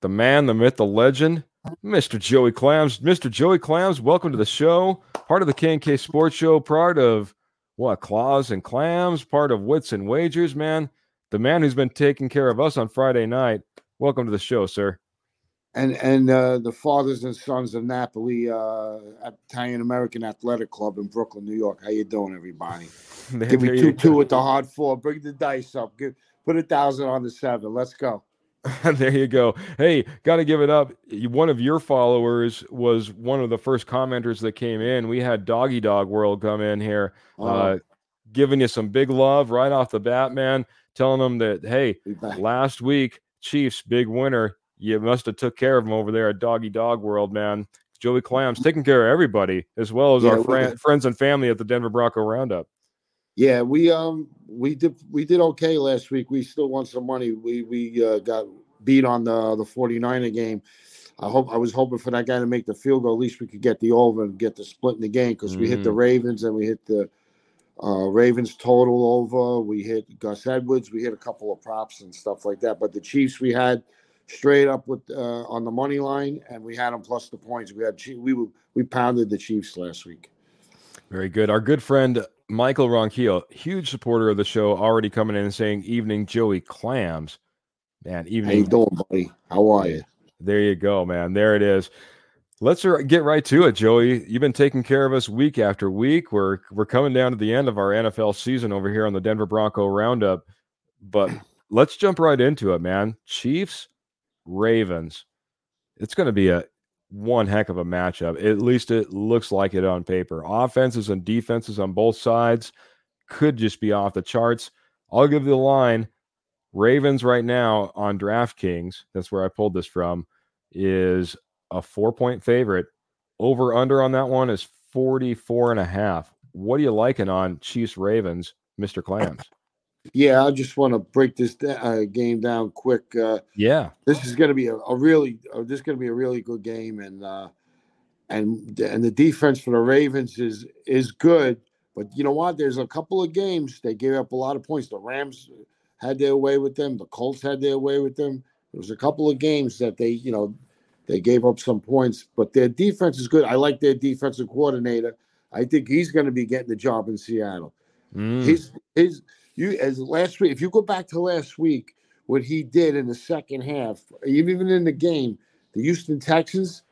the man, the myth, the legend, Mr. Joey Clams. Mr. Joey Clams, welcome to the show. Part of the K&K Sports Show, part of what, Claws and Clams, part of Wits and Wagers, man. The man who's been taking care of us on Friday night. Welcome to the show, sir. and and uh, the fathers and sons of Napoli uh, Italian American Athletic Club in Brooklyn, New York. How you doing, everybody? Give me two two with the hard four. Bring the dice up. Give, put a thousand on the seven. Let's go. there you go. Hey, got to give it up. One of your followers was one of the first commenters that came in. We had Doggy Dog World come in here, oh. uh, giving you some big love right off the bat, man. Telling them that hey, last week Chiefs big winner you must have took care of him over there at Doggy Dog World, man. Joey Clams taking care of everybody as well as yeah, our fr- friends and family at the Denver Bronco Roundup. Yeah, we um we did we did okay last week. We still won some money. We we uh, got beat on the the 49er game. I hope I was hoping for that guy to make the field goal. At least we could get the over and get the split in the game because mm. we hit the mm. Ravens and we hit the uh, Ravens total over. We hit Gus Edwards. We hit a couple of props and stuff like that. But the Chiefs we had straight up with uh, on the money line, and we had them plus the points. We had we we pounded the Chiefs last week. Very good. Our good friend Michael Ronquillo, huge supporter of the show, already coming in and saying, "Evening, Joey Clams." Man, evening. How you doing, buddy? How are you? There you go, man. There it is. Let's get right to it, Joey. You've been taking care of us week after week. We're we're coming down to the end of our NFL season over here on the Denver Bronco Roundup, but let's jump right into it, man. Chiefs Ravens. It's going to be a one heck of a matchup. At least it looks like it on paper. Offenses and defenses on both sides could just be off the charts. I'll give the line Ravens right now on DraftKings, that's where I pulled this from, is a four point favorite. Over under on that one is 44 and a half. What are you liking on Chiefs Ravens, Mr. Clams? Yeah, I just want to break this uh, game down quick. Uh, yeah, this is going to be a, a really, uh, this is going to be a really good game, and uh, and and the defense for the Ravens is is good. But you know what? There's a couple of games they gave up a lot of points. The Rams had their way with them. The Colts had their way with them. There was a couple of games that they, you know, they gave up some points, but their defense is good. I like their defensive coordinator. I think he's going to be getting the job in Seattle. Mm. His his you as last week, if you go back to last week, what he did in the second half, even in the game, the Houston Texans,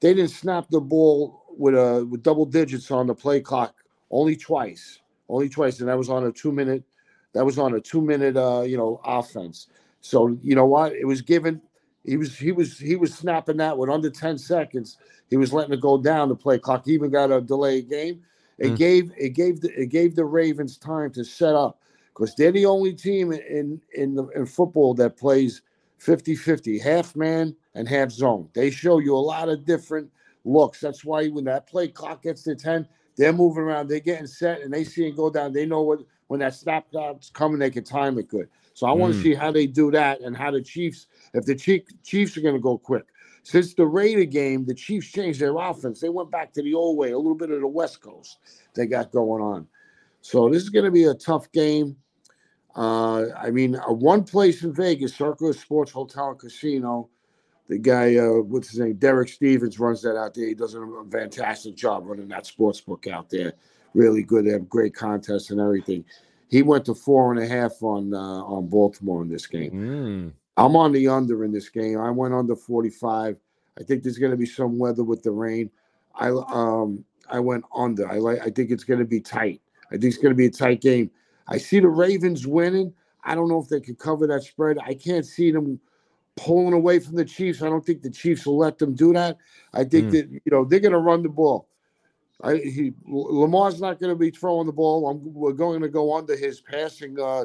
they didn't snap the ball with a with double digits on the play clock only twice, only twice, and that was on a two minute, that was on a two minute, uh, you know, offense. So you know what? It was given. He was he was he was snapping that with under ten seconds. He was letting it go down the play clock. He even got a delayed game. It mm. gave it gave the it gave the Ravens time to set up because they're the only team in in the, in football that plays 50-50, half man and half zone. They show you a lot of different looks. That's why when that play clock gets to 10, they're moving around, they're getting set, and they see it go down. They know what when that snap clock's coming, they can time it good. So I want to mm. see how they do that and how the Chiefs, if the Chiefs are going to go quick. Since the Raider game, the Chiefs changed their offense. They went back to the old way, a little bit of the West Coast they got going on. So this is going to be a tough game. Uh, I mean, uh, one place in Vegas, Circa Sports Hotel and Casino. The guy, uh, what's his name, Derek Stevens, runs that out there. He does a fantastic job running that sports book out there. Really good. They have great contests and everything. He went to four and a half on uh, on Baltimore in this game. Mm. I'm on the under in this game. I went under 45. I think there's going to be some weather with the rain. I um I went under. I like. I think it's going to be tight. I think it's going to be a tight game. I see the Ravens winning. I don't know if they can cover that spread. I can't see them pulling away from the Chiefs. I don't think the Chiefs will let them do that. I think mm. that you know they're going to run the ball. I, he, Lamar's not going to be throwing the ball. I'm, we're going to go under his passing uh,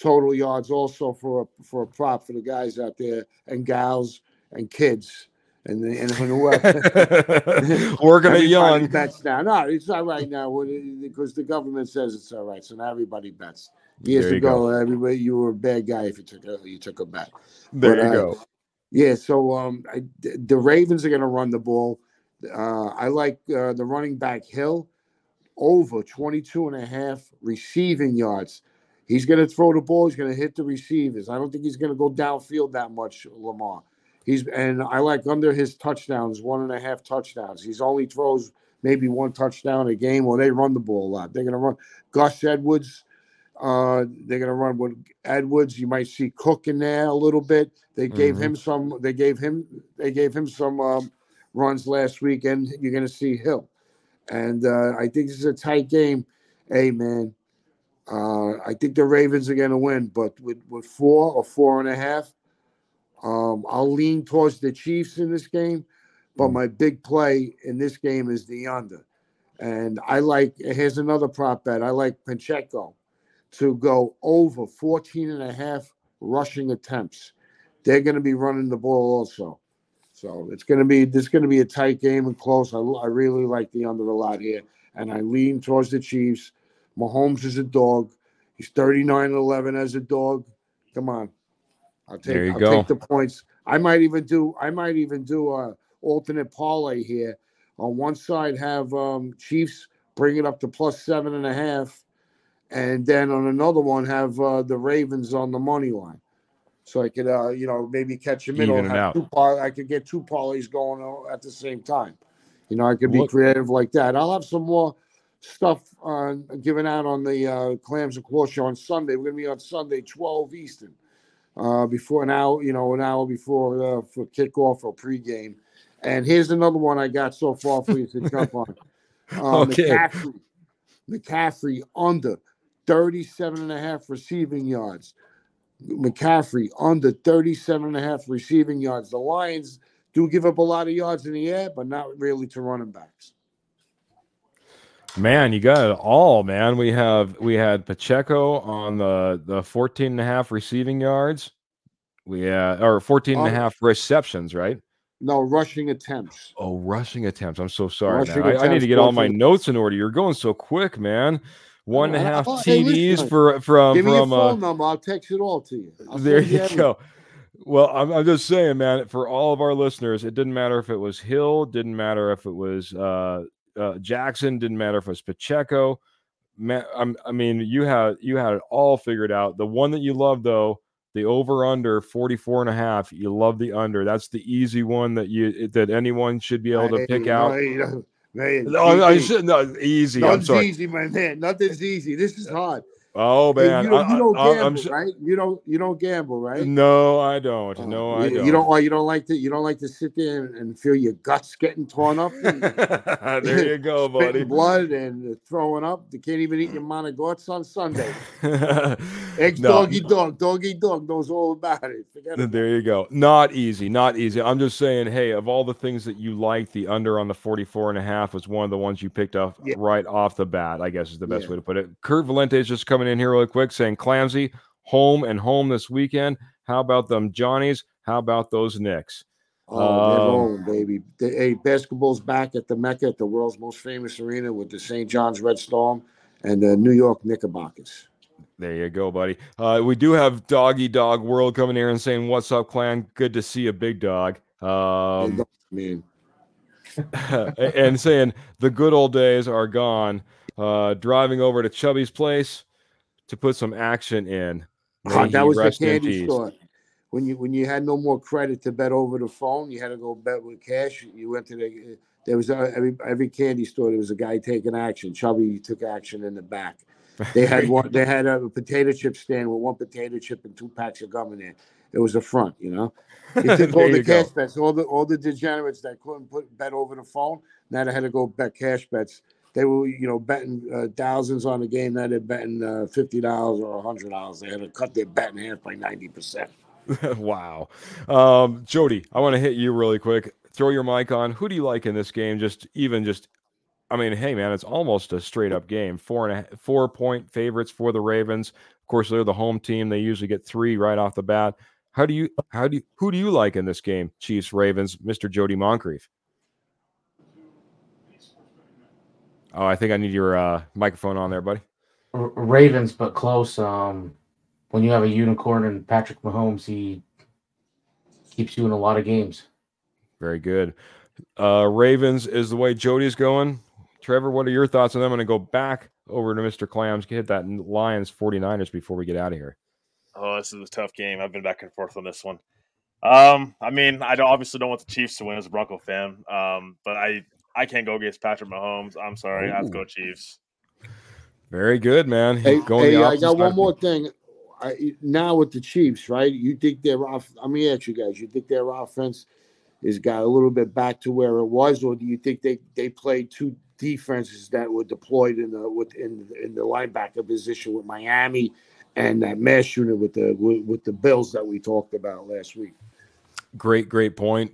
total yards also for a, for a prop for the guys out there and gals and kids and and whoever working it young bets now. No, it's all right now because the government says it's all right. So now everybody bets. Years ago, go. everybody you were a bad guy if you took a you took a bet. There but, you uh, go. Yeah, so um, I, the Ravens are going to run the ball. Uh, I like uh, the running back Hill over 22 and a half receiving yards. He's going to throw the ball. He's going to hit the receivers. I don't think he's going to go downfield that much, Lamar. He's and I like under his touchdowns, one and a half touchdowns. He's only throws maybe one touchdown a game, or they run the ball a lot. They're going to run. Gus Edwards, Uh, they're going to run with Edwards. You might see Cook in there a little bit. They gave Mhm. him some. They gave him. They gave him some um, runs last week, and You're going to see Hill, and uh, I think this is a tight game. Hey man, uh, I think the Ravens are going to win, but with with four or four and a half, um, I'll lean towards the Chiefs in this game. But Mm. my big play in this game is the under. And I like, here's another prop bet. I like Pacheco to go over 14 and a half rushing attempts. They're going to be running the ball also. So it's going to be, this is going to be a tight game and close. I, I really like the under a lot here. And I lean towards the Chiefs. Mahomes is a dog. He's 39 and 11 as a dog. Come on. I'll take, There you I'll go. take the points. I might even do, I might even do a alternate parlay here. On one side, have um, Chiefs bring it up to plus seven and a half, and then on another one, have uh, the Ravens on the money line. So I could, uh, you know, maybe catch a middle. Even and have two par- I could get two parlays going at the same time. You know, I could be Look- creative like that. I'll have some more stuff uh, given out on the uh, Clams and Claw show on Sunday. We're gonna be on Sunday, twelve Eastern, uh, before an hour. You know, an hour before uh, for kickoff or pregame. And here's another one I got so far for you to jump on. Uh, Okay. McCaffrey, McCaffrey under 37 and a half receiving yards. McCaffrey under 37 and a half receiving yards. The Lions do give up a lot of yards in the air, but not really to running backs. Man, you got it all, man. We have we had Pacheco on the the 14 and a half receiving yards. We uh or 14 and a Oh. half receptions, right? No rushing attempts. Oh, rushing attempts. I'm so sorry. I, I need to get all my notes in order. You're going so quick, man. One and a half and a Yeah, half I- hey, TDs for from Give me your from uh, phone number. I'll text it all to you. I'll there you everything. go. Well, I'm, I'm just saying, man, for all of our listeners, it didn't matter if it was Hill, didn't matter if it was uh, uh, Jackson, didn't matter if it was Pacheco. Man, I mean, you had you had it all figured out. The one that you love, though, the over under 44 and a half. You love the under. That's the easy one that you that anyone should be able to pick out. no, man, No, I easy. should no easy. I'm Nothing's sorry. easy, my man. Nothing's easy. This is hard. Oh man, you don't, you don't I- I'm gamble, right? You don't. You don't gamble, right? No, I don't. Oh, No, I you, don't. You don't. Or oh, you don't like to. You don't like to sit there and, and feel your guts getting torn up, and there you go, buddy. blood and throwing up. You can't even eat your monogots on Sunday. Ex No, doggy dog, doggy dog knows all about it. Forget. There you go. Not easy, not easy. I'm just saying, hey, of all the things that you like, the under on the 44 and a half was one of the ones you picked up Yeah. right off the bat, I guess is the best Yeah. way to put it. Kurt Valente is just coming in here really quick saying, Clamsy, home and home this weekend. How about them Johnnies? How about those Knicks? Oh, Um, rolling, baby. They, hey, basketball's back at the Mecca, at the world's most famous arena with the St. John's Red Storm and the New York Knickerbockers. There you go, buddy. Uh, we do have Doggy Dog World coming here and saying, What's up, clan? Good to see a big dog. Um, Man, and saying the good old days are gone. Uh, driving over to Chubby's place to put some action in. Ah, that was the candy store. When you when you had no more credit to bet over the phone, you had to go bet with cash. You went to the there was a, every every candy store. There was a guy taking action. Chubby took action in the back. They had one. They had a potato chip stand with one potato chip and two packs of gum in there. It was a front, you know. They took all you the go. cash bets. All the all the degenerates that couldn't put bet over the phone. Now they had to go bet cash bets. They were, you know, betting uh, thousands on the game. Now they're betting uh, fifty dollars or hundred dollars. They had to cut their bet in half by ninety percent. wow. Um, Jody, I want to hit you really quick. Throw your mic on. Who do you like in this game? Just even just I mean, hey man, it's almost a straight up game. Four and a four point favorites for the Ravens. Of course, they're the home team. They usually get three right off the bat. How do you how do you, who do you like in this game? Chiefs, Ravens, Mr. Jody Moncrief. Oh, I think I need your uh, microphone on there, buddy. R- Ravens, but close. Um, when you have a unicorn and Patrick Mahomes, he keeps you in a lot of games. Very good. Uh, Ravens is the way Jody's going. Trevor, what are your thoughts on them? I'm going to go back over to Mr. Clams, hit that Lions 49ers before we get out of here. Oh, this is a tough game. I've been back and forth on this one. Um, I mean, I don't, obviously don't want the Chiefs to win as a Bronco fan. Um, but I I can't go against Patrick Mahomes. I'm sorry, I have to go Chiefs. Very good, man. Hey, Going hey I got one more thing. I, now with the Chiefs, right? You think their off? Let me ask you guys. You think their offense is got a little bit back to where it was, or do you think they they played two defenses that were deployed in the with in, in the linebacker position with Miami and that mass unit with the with, with the Bills that we talked about last week? Great, great point,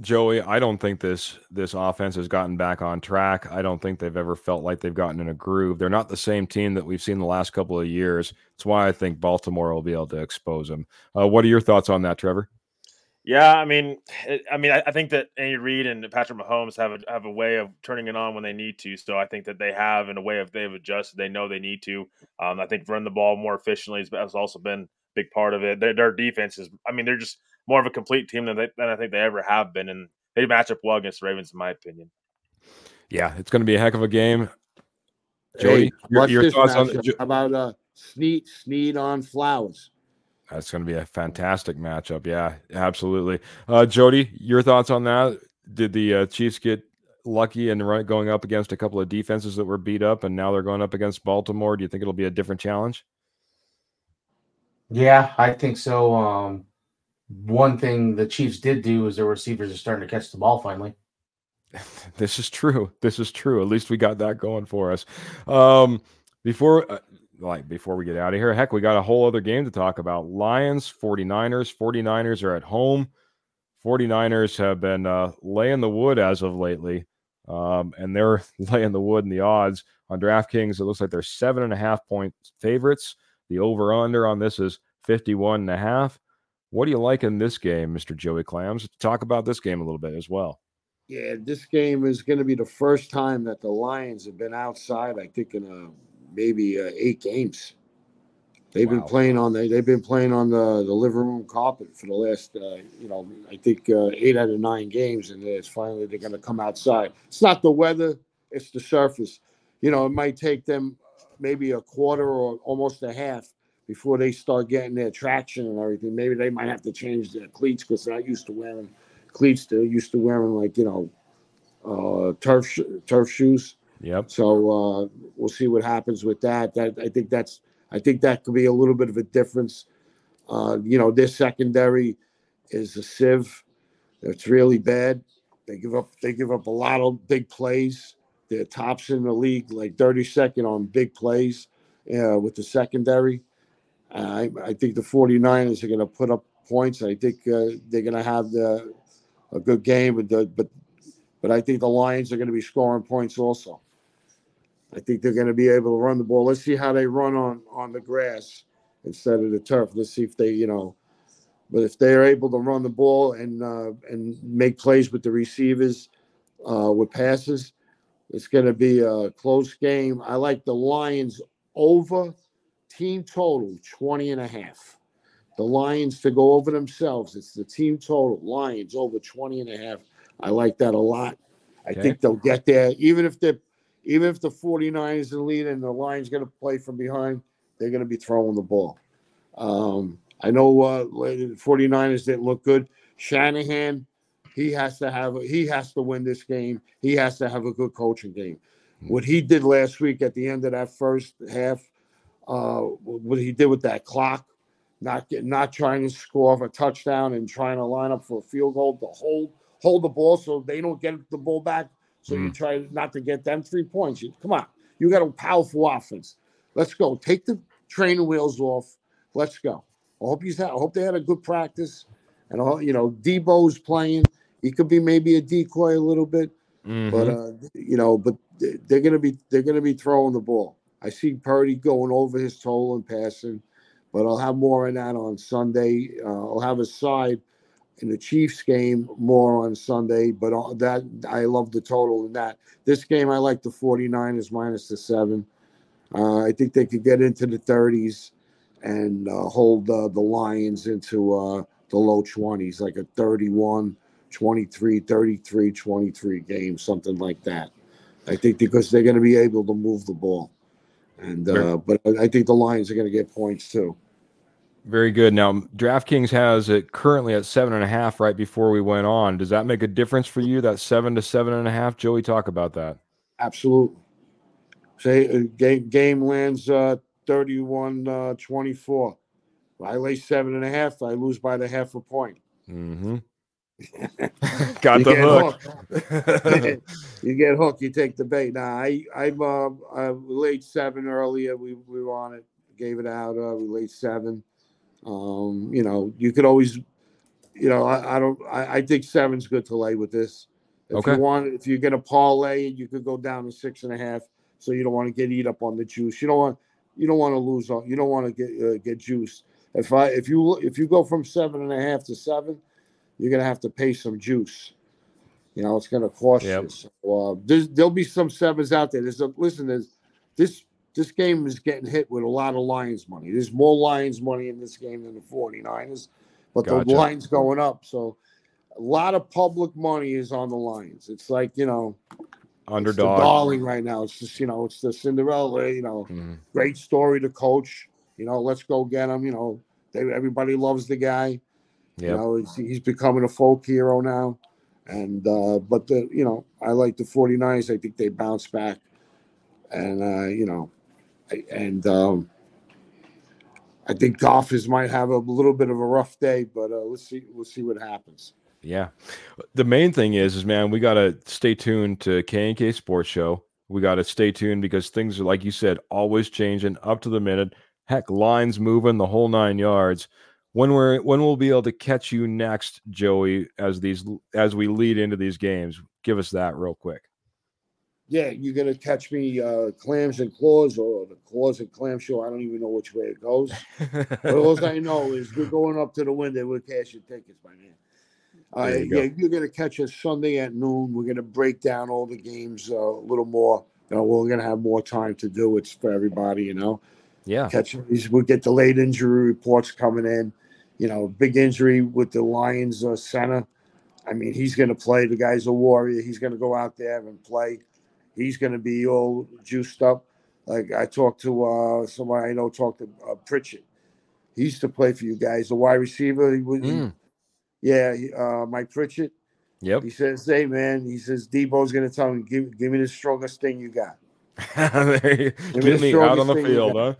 Joey. I don't think this this offense has gotten back on track. I don't think they've ever felt like they've gotten in a groove. They're not the same team that we've seen the last couple of years. That's why I think Baltimore will be able to expose them. Uh, what are your thoughts on that, Trevor? Yeah, I mean, it, I mean, I, I think that Andy Reid and Patrick Mahomes have a have a way of turning it on when they need to. So I think that they have, in a way, if they've adjusted, they know they need to. Um, I think run the ball more efficiently has, also been a big part of it. Their, their defense is, I mean, they're just more of a complete team than they, than I think they ever have been, and they match up well against the Ravens, in my opinion. Yeah, it's going to be a heck of a game. Jody, Hey, your, your thoughts on matchup? Jo- How about uh, Sneed Sneed on Flowers? That's going to be a fantastic matchup. Yeah, absolutely. Uh, Jody, your thoughts on that? Did the uh, Chiefs get lucky and run going up against a couple of defenses that were beat up, and now they're going up against Baltimore? Do you think it'll be a different challenge? Yeah, I think so. Um, one thing the Chiefs did do is their receivers are starting to catch the ball finally. This is true. This is true. At least we got that going for us. Um, before, uh, like, before we get out of here, heck, we got a whole other game to talk about. Lions, 49ers. 49ers are at home. 49ers have been uh, laying the wood as of lately, um, and they're laying the wood in the odds on DraftKings. It looks like they're seven and a half point favorites. The over under on this is 51 and a half. What do you like in this game, Mr. Joey Clams? Talk about this game a little bit as well. Yeah, this game is going to be the first time that the Lions have been outside. I think in uh, maybe uh, eight games. They've Wow. been playing on the they've been playing on the, the living room carpet for the last uh, you know I think uh, eight out of nine games, and it's finally they're going to come outside. It's not the weather; it's the surface. You know, it might take them maybe a quarter or almost a half before they start getting their traction and everything. Maybe they might have to change their cleats because they're not used to wearing cleats. They're used to wearing like you know uh, turf sh- turf shoes. Yep. So uh, we'll see what happens with that. That I think that's I think that could be a little bit of a difference. Uh, you know, their secondary is a sieve. It's really bad. They give up they give up a lot of big plays. They're tops in the league, like 32nd on big plays uh, with the secondary. I, I think the 49ers are going to put up points. I think uh, they're going to have the, a good game, but, the, but but I think the Lions are going to be scoring points also. I think they're going to be able to run the ball. Let's see how they run on on the grass instead of the turf. Let's see if they, you know, but if they're able to run the ball and uh, and make plays with the receivers uh, with passes, it's going to be a close game. I like the Lions over team total 20 and a half. The Lions to go over themselves. It's the team total. Lions over 20 and a half. I like that a lot. I Okay. think they'll get there. Even if they're even if the 49ers are the lead and the Lions going to play from behind, they're going to be throwing the ball. Um, I know uh, the 49ers didn't look good. Shanahan, he has to have he has to win this game. He has to have a good coaching game. What he did last week at the end of that first half, uh, what he did with that clock, not get, not trying to score off a touchdown and trying to line up for a field goal to hold hold the ball so they don't get the ball back. So you try not to get them three points. You, come on, you got a powerful offense. Let's go. Take the training wheels off. Let's go. I hope he's had, I hope they had a good practice. And all you know, Deebo's playing. He could be maybe a decoy a little bit, but Mhm. uh, you know, but they're gonna be they're gonna be throwing the ball. I see Purdy going over his total and passing, but I'll have more on that on Sunday. Uh, I'll have a side in the Chiefs game more on Sunday, but that I love the total in that. This game I like the 49ers minus the seven. Uh, I think they could get into the 30s and uh, hold the Lions into uh, the low 20s, like a 31, 23, 33, 23 game, something like that. I think because they're going to be able to move the ball. And uh, but I think the Lions are going to get points too. Very good. Now, DraftKings has it currently at seven and a half right before we went on. Does that make a difference for you? That seven to seven and a half? Joey, talk about that. Absolutely. say uh, game game lands uh 31 uh 24. I lay seven and a half, I lose by the half a point. Mm-hmm. Got You the get hook. you get hooked, you take the bait. Now I I'm uh I laid seven earlier. We we were on it, gave it out. Uh, we laid seven. Um, you know, you could always, you know, I, I don't I, I think seven's good to lay with this. If Okay. you want, if you're gonna parlay, you could go down to six and a half. So you don't want to get eat up on the juice. You don't want you don't want to lose on. You don't want to get uh, get juice. If I if you if you go from seven and a half to seven, you're gonna have to pay some juice. You know, it's gonna cost Yep. you. So, uh, there's there'll be some sevens out there. There's a listen. There's this this game is getting hit with a lot of Lions money. There's more Lions money in this game than the 49ers, but Gotcha. the line's going up. So a lot of public money is on the Lions. It's like you know, Underdog. darling right now. It's just you know, it's the Cinderella. You know, Mhm. great story to coach. You know, let's go get him. You know, they, everybody loves the guy. You know, he's, he's becoming a folk hero now. And uh, but the you know, I like the 49ers. I think they bounce back. And uh, you know, I- and um I think golfers might have a little bit of a rough day, but uh, let's see we'll see what happens. Yeah. The main thing is, is man, we got to stay tuned to K and K Sports Show. We got to stay tuned because things are, like you said, always changing up to the minute. Heck, lines moving the whole nine yards. When we're when we'll be able to catch you next, Joey, as these as we lead into these games, give us that real quick. Yeah, you're gonna catch me uh, clams and claws or the claws and clam show. I don't even know which way it goes. But all I know is we're going up to the window. We're cashing tickets my man. Uh, you go. yeah, you're going to catch us Sunday at noon. We're going to break down all the games uh, a little more. You know, we're going to have more time to do it for everybody. You know, yeah. catch these. We'll get delayed injury reports coming in. You know, big injury with the Lions uh, center. I mean, he's going to play. The guy's a warrior. He's going to go out there and play. He's going to be all juiced up. Like I talked to uh, somebody I know, talked to uh, Pritchard. He used to play for you guys, the wide receiver. He was, Mm, yeah, uh, Mike Pritchard. yep. He says, "Hey man," he says, "Deebo's going to tell him, give, give me the strongest thing you got." There you- me me out on the field, got.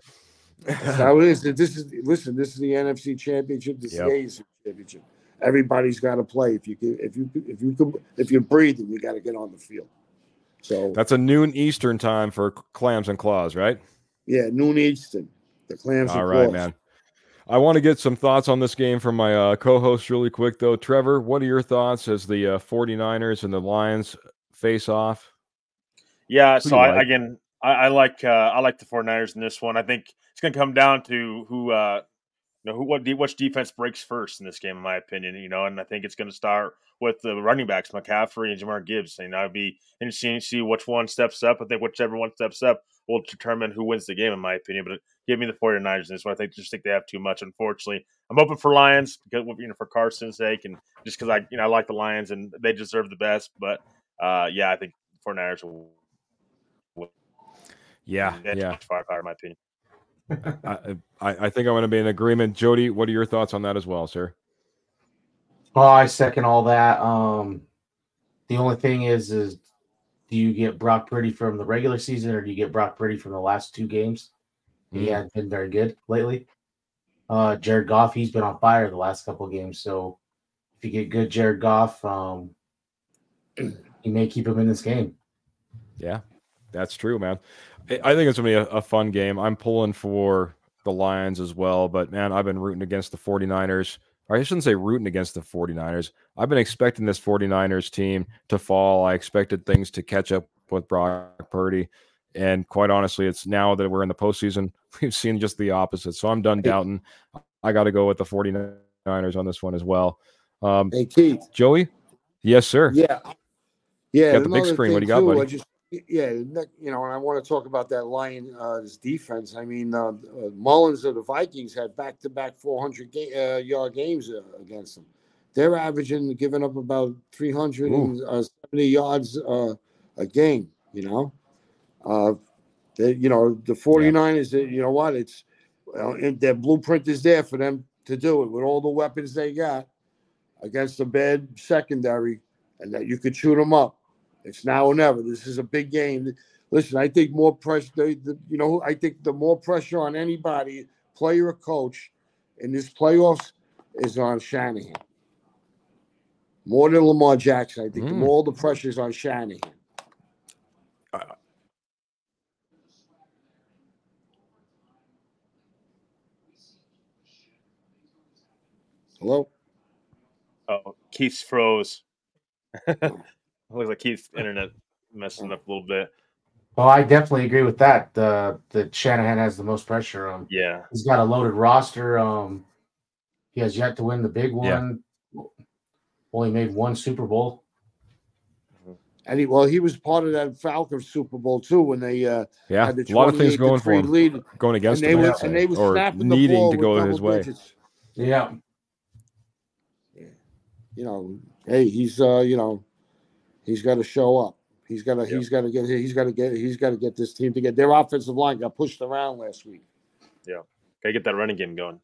That's how it is. This is listen. This is the NFC Championship. This Yep. is the AFC Championship. Everybody's got to play. If you can, if you if you can, if you're breathing, you got to get on the field. So That's a noon Eastern time for clams and claws, right? yeah, noon Eastern. The clams. All and right, claws. man. I want to get some thoughts on this game from my uh, co-host really quick, though. Trevor, what are your thoughts as the uh, 49ers and the Lions face off? Yeah, Who so I, like? again, I, I like uh, I like the 49ers in this one. I think it's going to come down to who uh, you know who what which defense breaks first in this game, in my opinion. You know, and I think it's going to start with the running backs, McCaffrey and Jahmyr Gibbs. Know, it'd be interesting to see which one steps up. I think whichever one steps up will determine who wins the game, in my opinion. But give me the 49ers in this one. I think just think they have too much. Unfortunately, I'm hoping for Lions because you know for Carson's sake and just because I you know I like the Lions and they deserve the best. But uh, yeah, I think 49ers will. Yeah, yeah. firepower, in my opinion. I, I, I think I'm going to be in agreement. Jody, what are your thoughts on that as well, sir? Oh, I second all that. Um, the only thing is, is do you get Brock Purdy from the regular season or do you get Brock Purdy from the last two games? He Mm. hasn't been very good lately. Uh, Jared Goff, he's been on fire the last couple of games. So if you get good Jared Goff, um, you may keep him in this game. Yeah, that's true, man. I think it's going to be a, a fun game. I'm pulling for the Lions as well, but man, I've been rooting against the 49ers. Or I shouldn't say rooting against the 49ers. I've been expecting this 49ers team to fall. I expected things to catch up with Brock Purdy. And quite honestly, it's now that we're in the postseason, we've seen just the opposite. So I'm done doubting. I got to go with the 49ers on this one as well. Um, Hey Keith. Joey? Yes, sir. Yeah. Yeah. Got the big screen. What do you got, too, buddy? I just, yeah, you know, and I want to talk about that Lion uh, this defense. I mean, uh, uh, Mullens of the Vikings had back to back 400 ga- uh, yard games uh, against them. They're averaging giving up about 370 yards uh, a game, you know. Uh, they, you know, the 49ers, they- you know what? It's their blueprint is there for them to do it with all the weapons they got against a bad secondary, and that you could shoot them up. It's now or never. This is a big game. listen, I think more pressure. The, the, you know, I think the more pressure on anybody, player or coach, in this playoffs is on Shanahan. More than Lamar Jackson, I think. Mm. The more the pressure is on Shanahan. Hello. Oh, Keith's froze. Looks like Keith's internet messing up a little bit. Well, I definitely agree with that. The the Shanahan has the most pressure. Um, Yeah, he's got a loaded roster. Um, he has yet to win the big Yeah. one. Only made one Super Bowl. And he, well, he was part of that Falcons Super Bowl too when they uh, Yeah, had the a lot of things going for him, lead, going and against they him, were and they were or snapping the needing ball to go double his way. digits. Yeah, You know, hey, he's uh, you know, he's got to show up. He's got to Yep. he's got to get he's got to get he's got to get this team to get their offensive line got pushed around last week. Yeah, gotta get that running game going.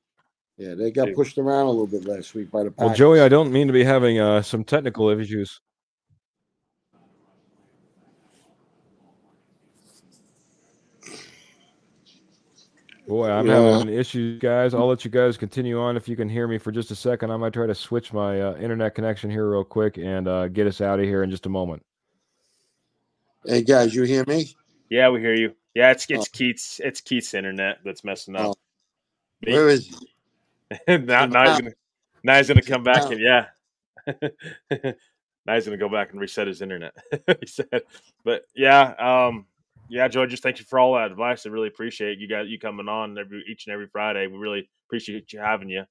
Yeah, they got Dude. pushed around a little bit last week by the Well, Joey, I don't mean to be having uh, some technical issues. Boy, I'm Yeah. having issues, guys. I'll let you guys continue on if you can hear me for just a second. I might try to switch my uh, internet connection here real quick and uh, get us out of here in just a moment. Hey guys, you hear me? Yeah, we hear you. Yeah, it's it's Oh. Keith's it's Keith's internet that's messing up. Me- Where is he? now, now he's gonna now he's gonna come back out. and yeah. now he's gonna go back and reset his internet. he said, but yeah, um, yeah, Joe, just thank you for all that advice. I really appreciate you guys you coming on every each and every Friday. We really appreciate you having you.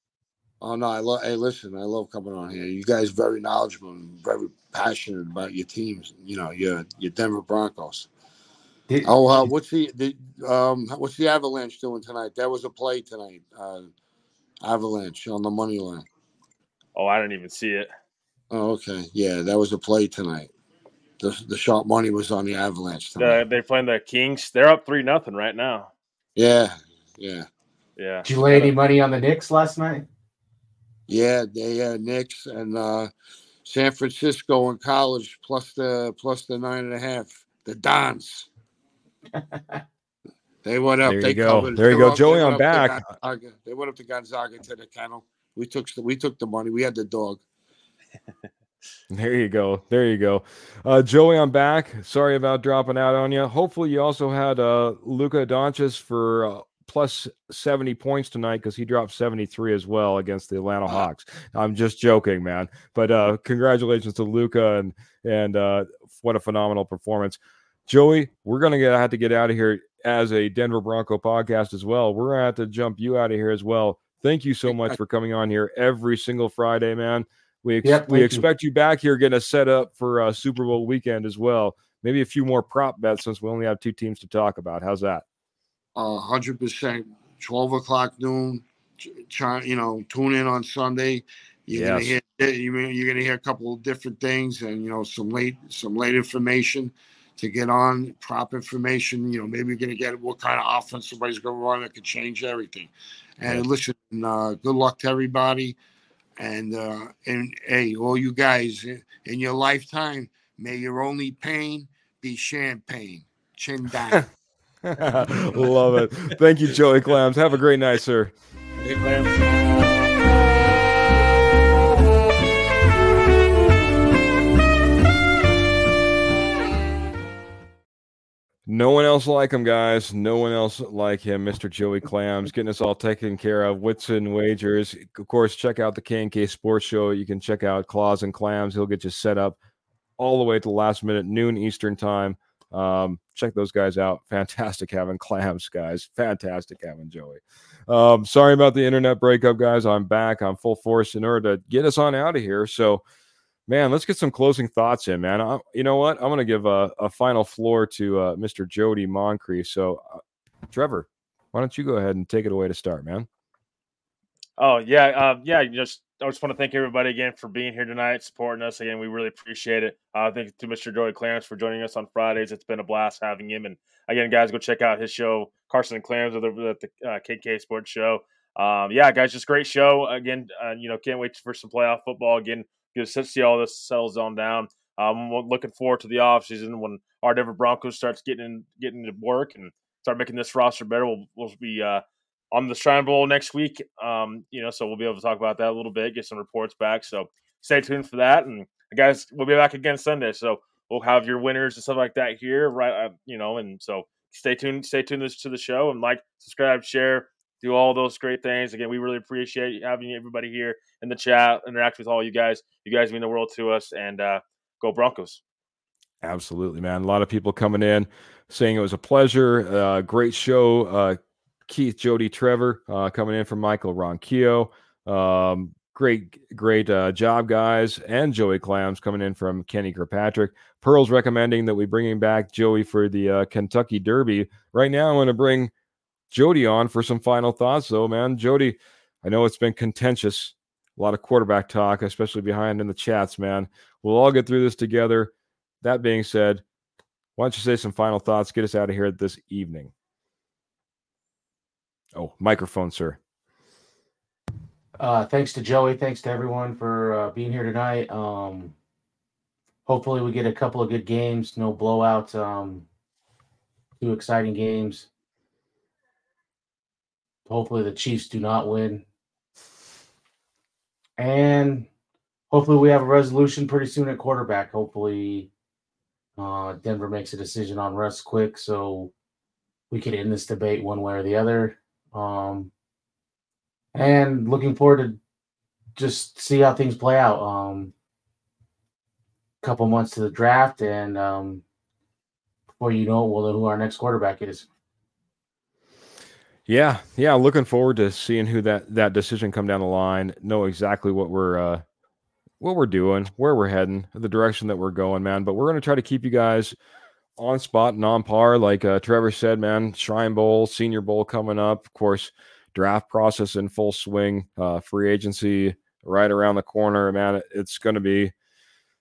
Oh no, I love. Hey, listen, I love coming on here. You guys very knowledgeable and very passionate about your teams. You know, your your Denver Broncos. Did- Oh, uh, what's the the um what's the Avalanche doing tonight? That was a play tonight. Uh, Avalanche on the money line. Oh, I didn't even see it. Oh, okay, yeah, that was a play tonight. The the sharp money was on the Avalanche Uh, they're playing the Kings. They're up three nothing right now. yeah, yeah, Yeah. Did you lay any money on the Knicks last night? yeah. They uh, Knicks and uh, San Francisco and college plus the plus the nine and a half. The Dons. They went up. There you they go. covered. There you go. up- Joey, they I'm went to back. They went up to Gonzaga to the kennel. We took we took the money. We had the dog. There you go. There you go. Uh, Joey, I'm back. Sorry about dropping out on you. Hopefully, you also had uh, Luka Doncic for uh, plus 70 points tonight because he dropped 73 as well against the Atlanta Ah. Hawks. I'm just joking, man. But uh, congratulations to Luka and and uh, what a phenomenal performance. Joey, we're gonna get have to get out of here as a Denver Bronco podcast as well. We're gonna have to jump you out of here as well. Thank you so much for coming on here every single Friday, man. We ex- Yep, we thank you. expect you back here getting us set up for uh, Super Bowl weekend as well. Maybe a few more prop bets since we only have two teams to talk about. How's that? A hundred percent. Twelve o'clock noon. Try you know tune in on Sunday. You're gonna hear you- you're gonna hear a couple of different things and you know some late some late information to get on prop information. You know maybe you're gonna get what kind of offense somebody's gonna run that could change everything. And Yeah. listen, uh, good luck to everybody. And uh, and hey, all you guys in, your lifetime, may your only pain be champagne. Chin down. Love it. Thank you, Joey Clams. Have a great night, sir. Hey, Clarence. No one else like him, guys. No one else like him, Mr. Joey Clams, getting us all taken care of. Wits and Wagers. Of course, check out the K&K Sports Show. You can check out Claws and Clams. He'll get you set up all the way to the last minute, noon Eastern time. Um, check those guys out. Fantastic having Clams, guys. Fantastic having Joey. Um, sorry about the internet breakup, guys. I'm back on full force in order to get us on out of here. So, man, let's get some closing thoughts in, man. I, you know what? I'm going to give a, a final floor to uh, Mr. Jody Moncrief. So, uh, Trevor, why don't you go ahead and take it away to start, man? Oh yeah, uh, yeah. Just I just want to thank everybody again for being here tonight, supporting us again. We really appreciate it. Uh, thank you to Mr. Joey Clams for joining us on Fridays. It's been a blast having him. And again, guys, go check out his show, Carson and Clams, with the, the uh, KK Sports Show. Um, yeah, guys, just great show. Again, uh, you know, can't wait for some playoff football again. To see all this settles on down. Um, looking forward to the offseason when our Denver Broncos starts getting getting to work and start making this roster better. We'll, we'll be uh, on the Shrine Bowl next week. Um, you know, so we'll be able to talk about that a little bit, get some reports back. So stay tuned for that. And guys, we'll be back again Sunday. So we'll have your winners and stuff like that here, right? Uh, you know, and so stay tuned, stay tuned to the show and like, subscribe, share, do all those great things. Again, we really appreciate having everybody here in the chat, interact with all you guys. You guys mean the world to us, and uh, go Broncos. Absolutely, man. A lot of people coming in saying it was a pleasure. Uh, great show. Uh, Keith, Jody, Trevor uh, coming in from Michael Ronquillo. Um, great, great uh, job, guys. And Joey Clams coming in from Kenny Kirkpatrick. Pearl's recommending that we bring him back, Joey, for the uh, Kentucky Derby. Right now, I'm going to bring Jody on for some final thoughts, though, man. Jody, I know it's been contentious. A lot of quarterback talk, especially behind in the chats, man. We'll all get through this together. That being said, why don't you say some final thoughts? Get us out of here this evening. Oh, microphone, sir. Uh, thanks to Joey. Thanks to everyone for uh, being here tonight. Um, hopefully, we get a couple of good games. No blowouts. Um, two exciting games. Hopefully, the Chiefs do not win. And hopefully, we have a resolution pretty soon at quarterback. Hopefully, uh, Denver makes a decision on Russ quick so we could end this debate one way or the other. Um, and looking forward to just see how things play out. Um, couple months to the draft, and um, before you know it, we'll know who our next quarterback is. Yeah, yeah, looking forward to seeing who that that decision come down the line. Know exactly what we're uh, what we're doing, where we're heading, the direction that we're going, man. But we're going to try to keep you guys on spot and on par. Like uh, Trevor said, man, Shrine Bowl, Senior Bowl coming up. Of course, draft process in full swing, uh, free agency right around the corner. Man, it's to be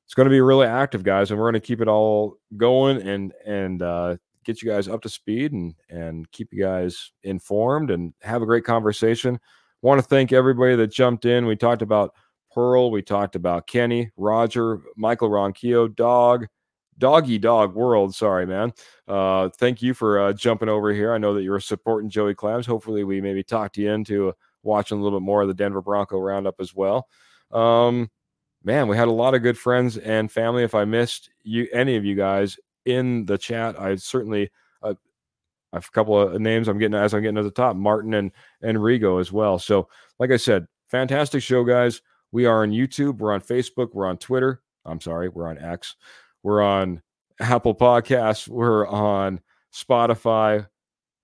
it's going to be really active, guys, and we're going to keep it all going and and uh, get you guys up to speed and and keep you guys informed and have a great conversation. Want to thank everybody that jumped in. We talked about Pearl, we talked about Kenny, Roger, Michael Ronquillo, Dog, Doggy Dog World. Sorry, man. Uh, thank you for uh, jumping over here. I know that you're supporting Joey Clams. Hopefully, we maybe talked you into watching a little bit more of the Denver Bronco Roundup as well. Um, man, we had a lot of good friends and family. If I missed you, any of you guys in the chat, I certainly. Uh, I have a couple of names I'm getting as I'm getting to the top, Martin and and Rigo as well. So, like I said, fantastic show, guys. We are on YouTube, we're on Facebook, we're on Twitter. I'm sorry, we're on X. We're on Apple Podcasts. We're on Spotify.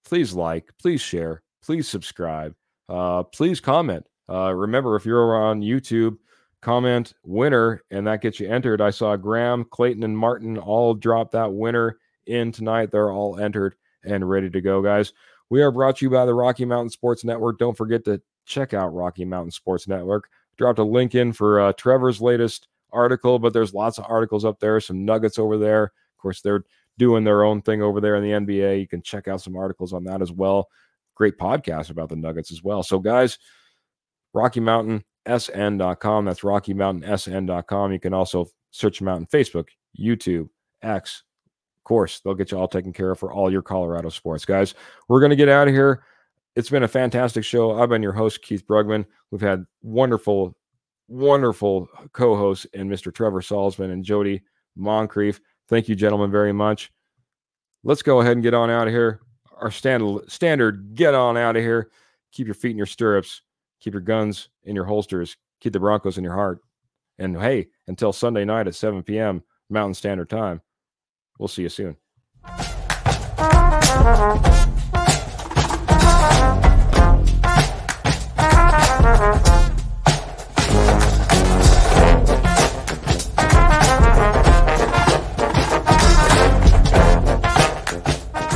Please like, please share, please subscribe, uh, please comment. Uh, remember, if you're on YouTube, comment winner, and that gets you entered. I saw Graham, Clayton, and Martin all drop that winner in tonight. They're all entered and ready to go, guys. We are brought to you by the Rocky Mountain Sports Network. Don't forget to check out Rocky Mountain Sports Network. Dropped a link in for uh, Trevor's latest article, but there's lots of articles up there, some nuggets over there. Of course, they're doing their own thing over there in the NBA. You can check out some articles on that as well. Great podcast about the Nuggets as well. So, guys, Rocky Mountain SN.com. That's Rocky Mountain SN.com. You can also search them out on Facebook, YouTube, X. Of course, they'll get you all taken care of for all your Colorado sports. Guys, we're going to get out of here. It's been a fantastic show. I've been your host, Keith Brugman. We've had wonderful wonderful co-hosts and Mr. Trevor Salzman and Jody Moncrief. Thank you, gentlemen, very much. Let's go ahead and get on out of here. Our standard standard get on out of here. Keep your feet in your stirrups. Keep your guns in your holsters. Keep the Broncos in your heart. And hey, until Sunday night at 7 p.m. Mountain Standard Time, we'll see you soon.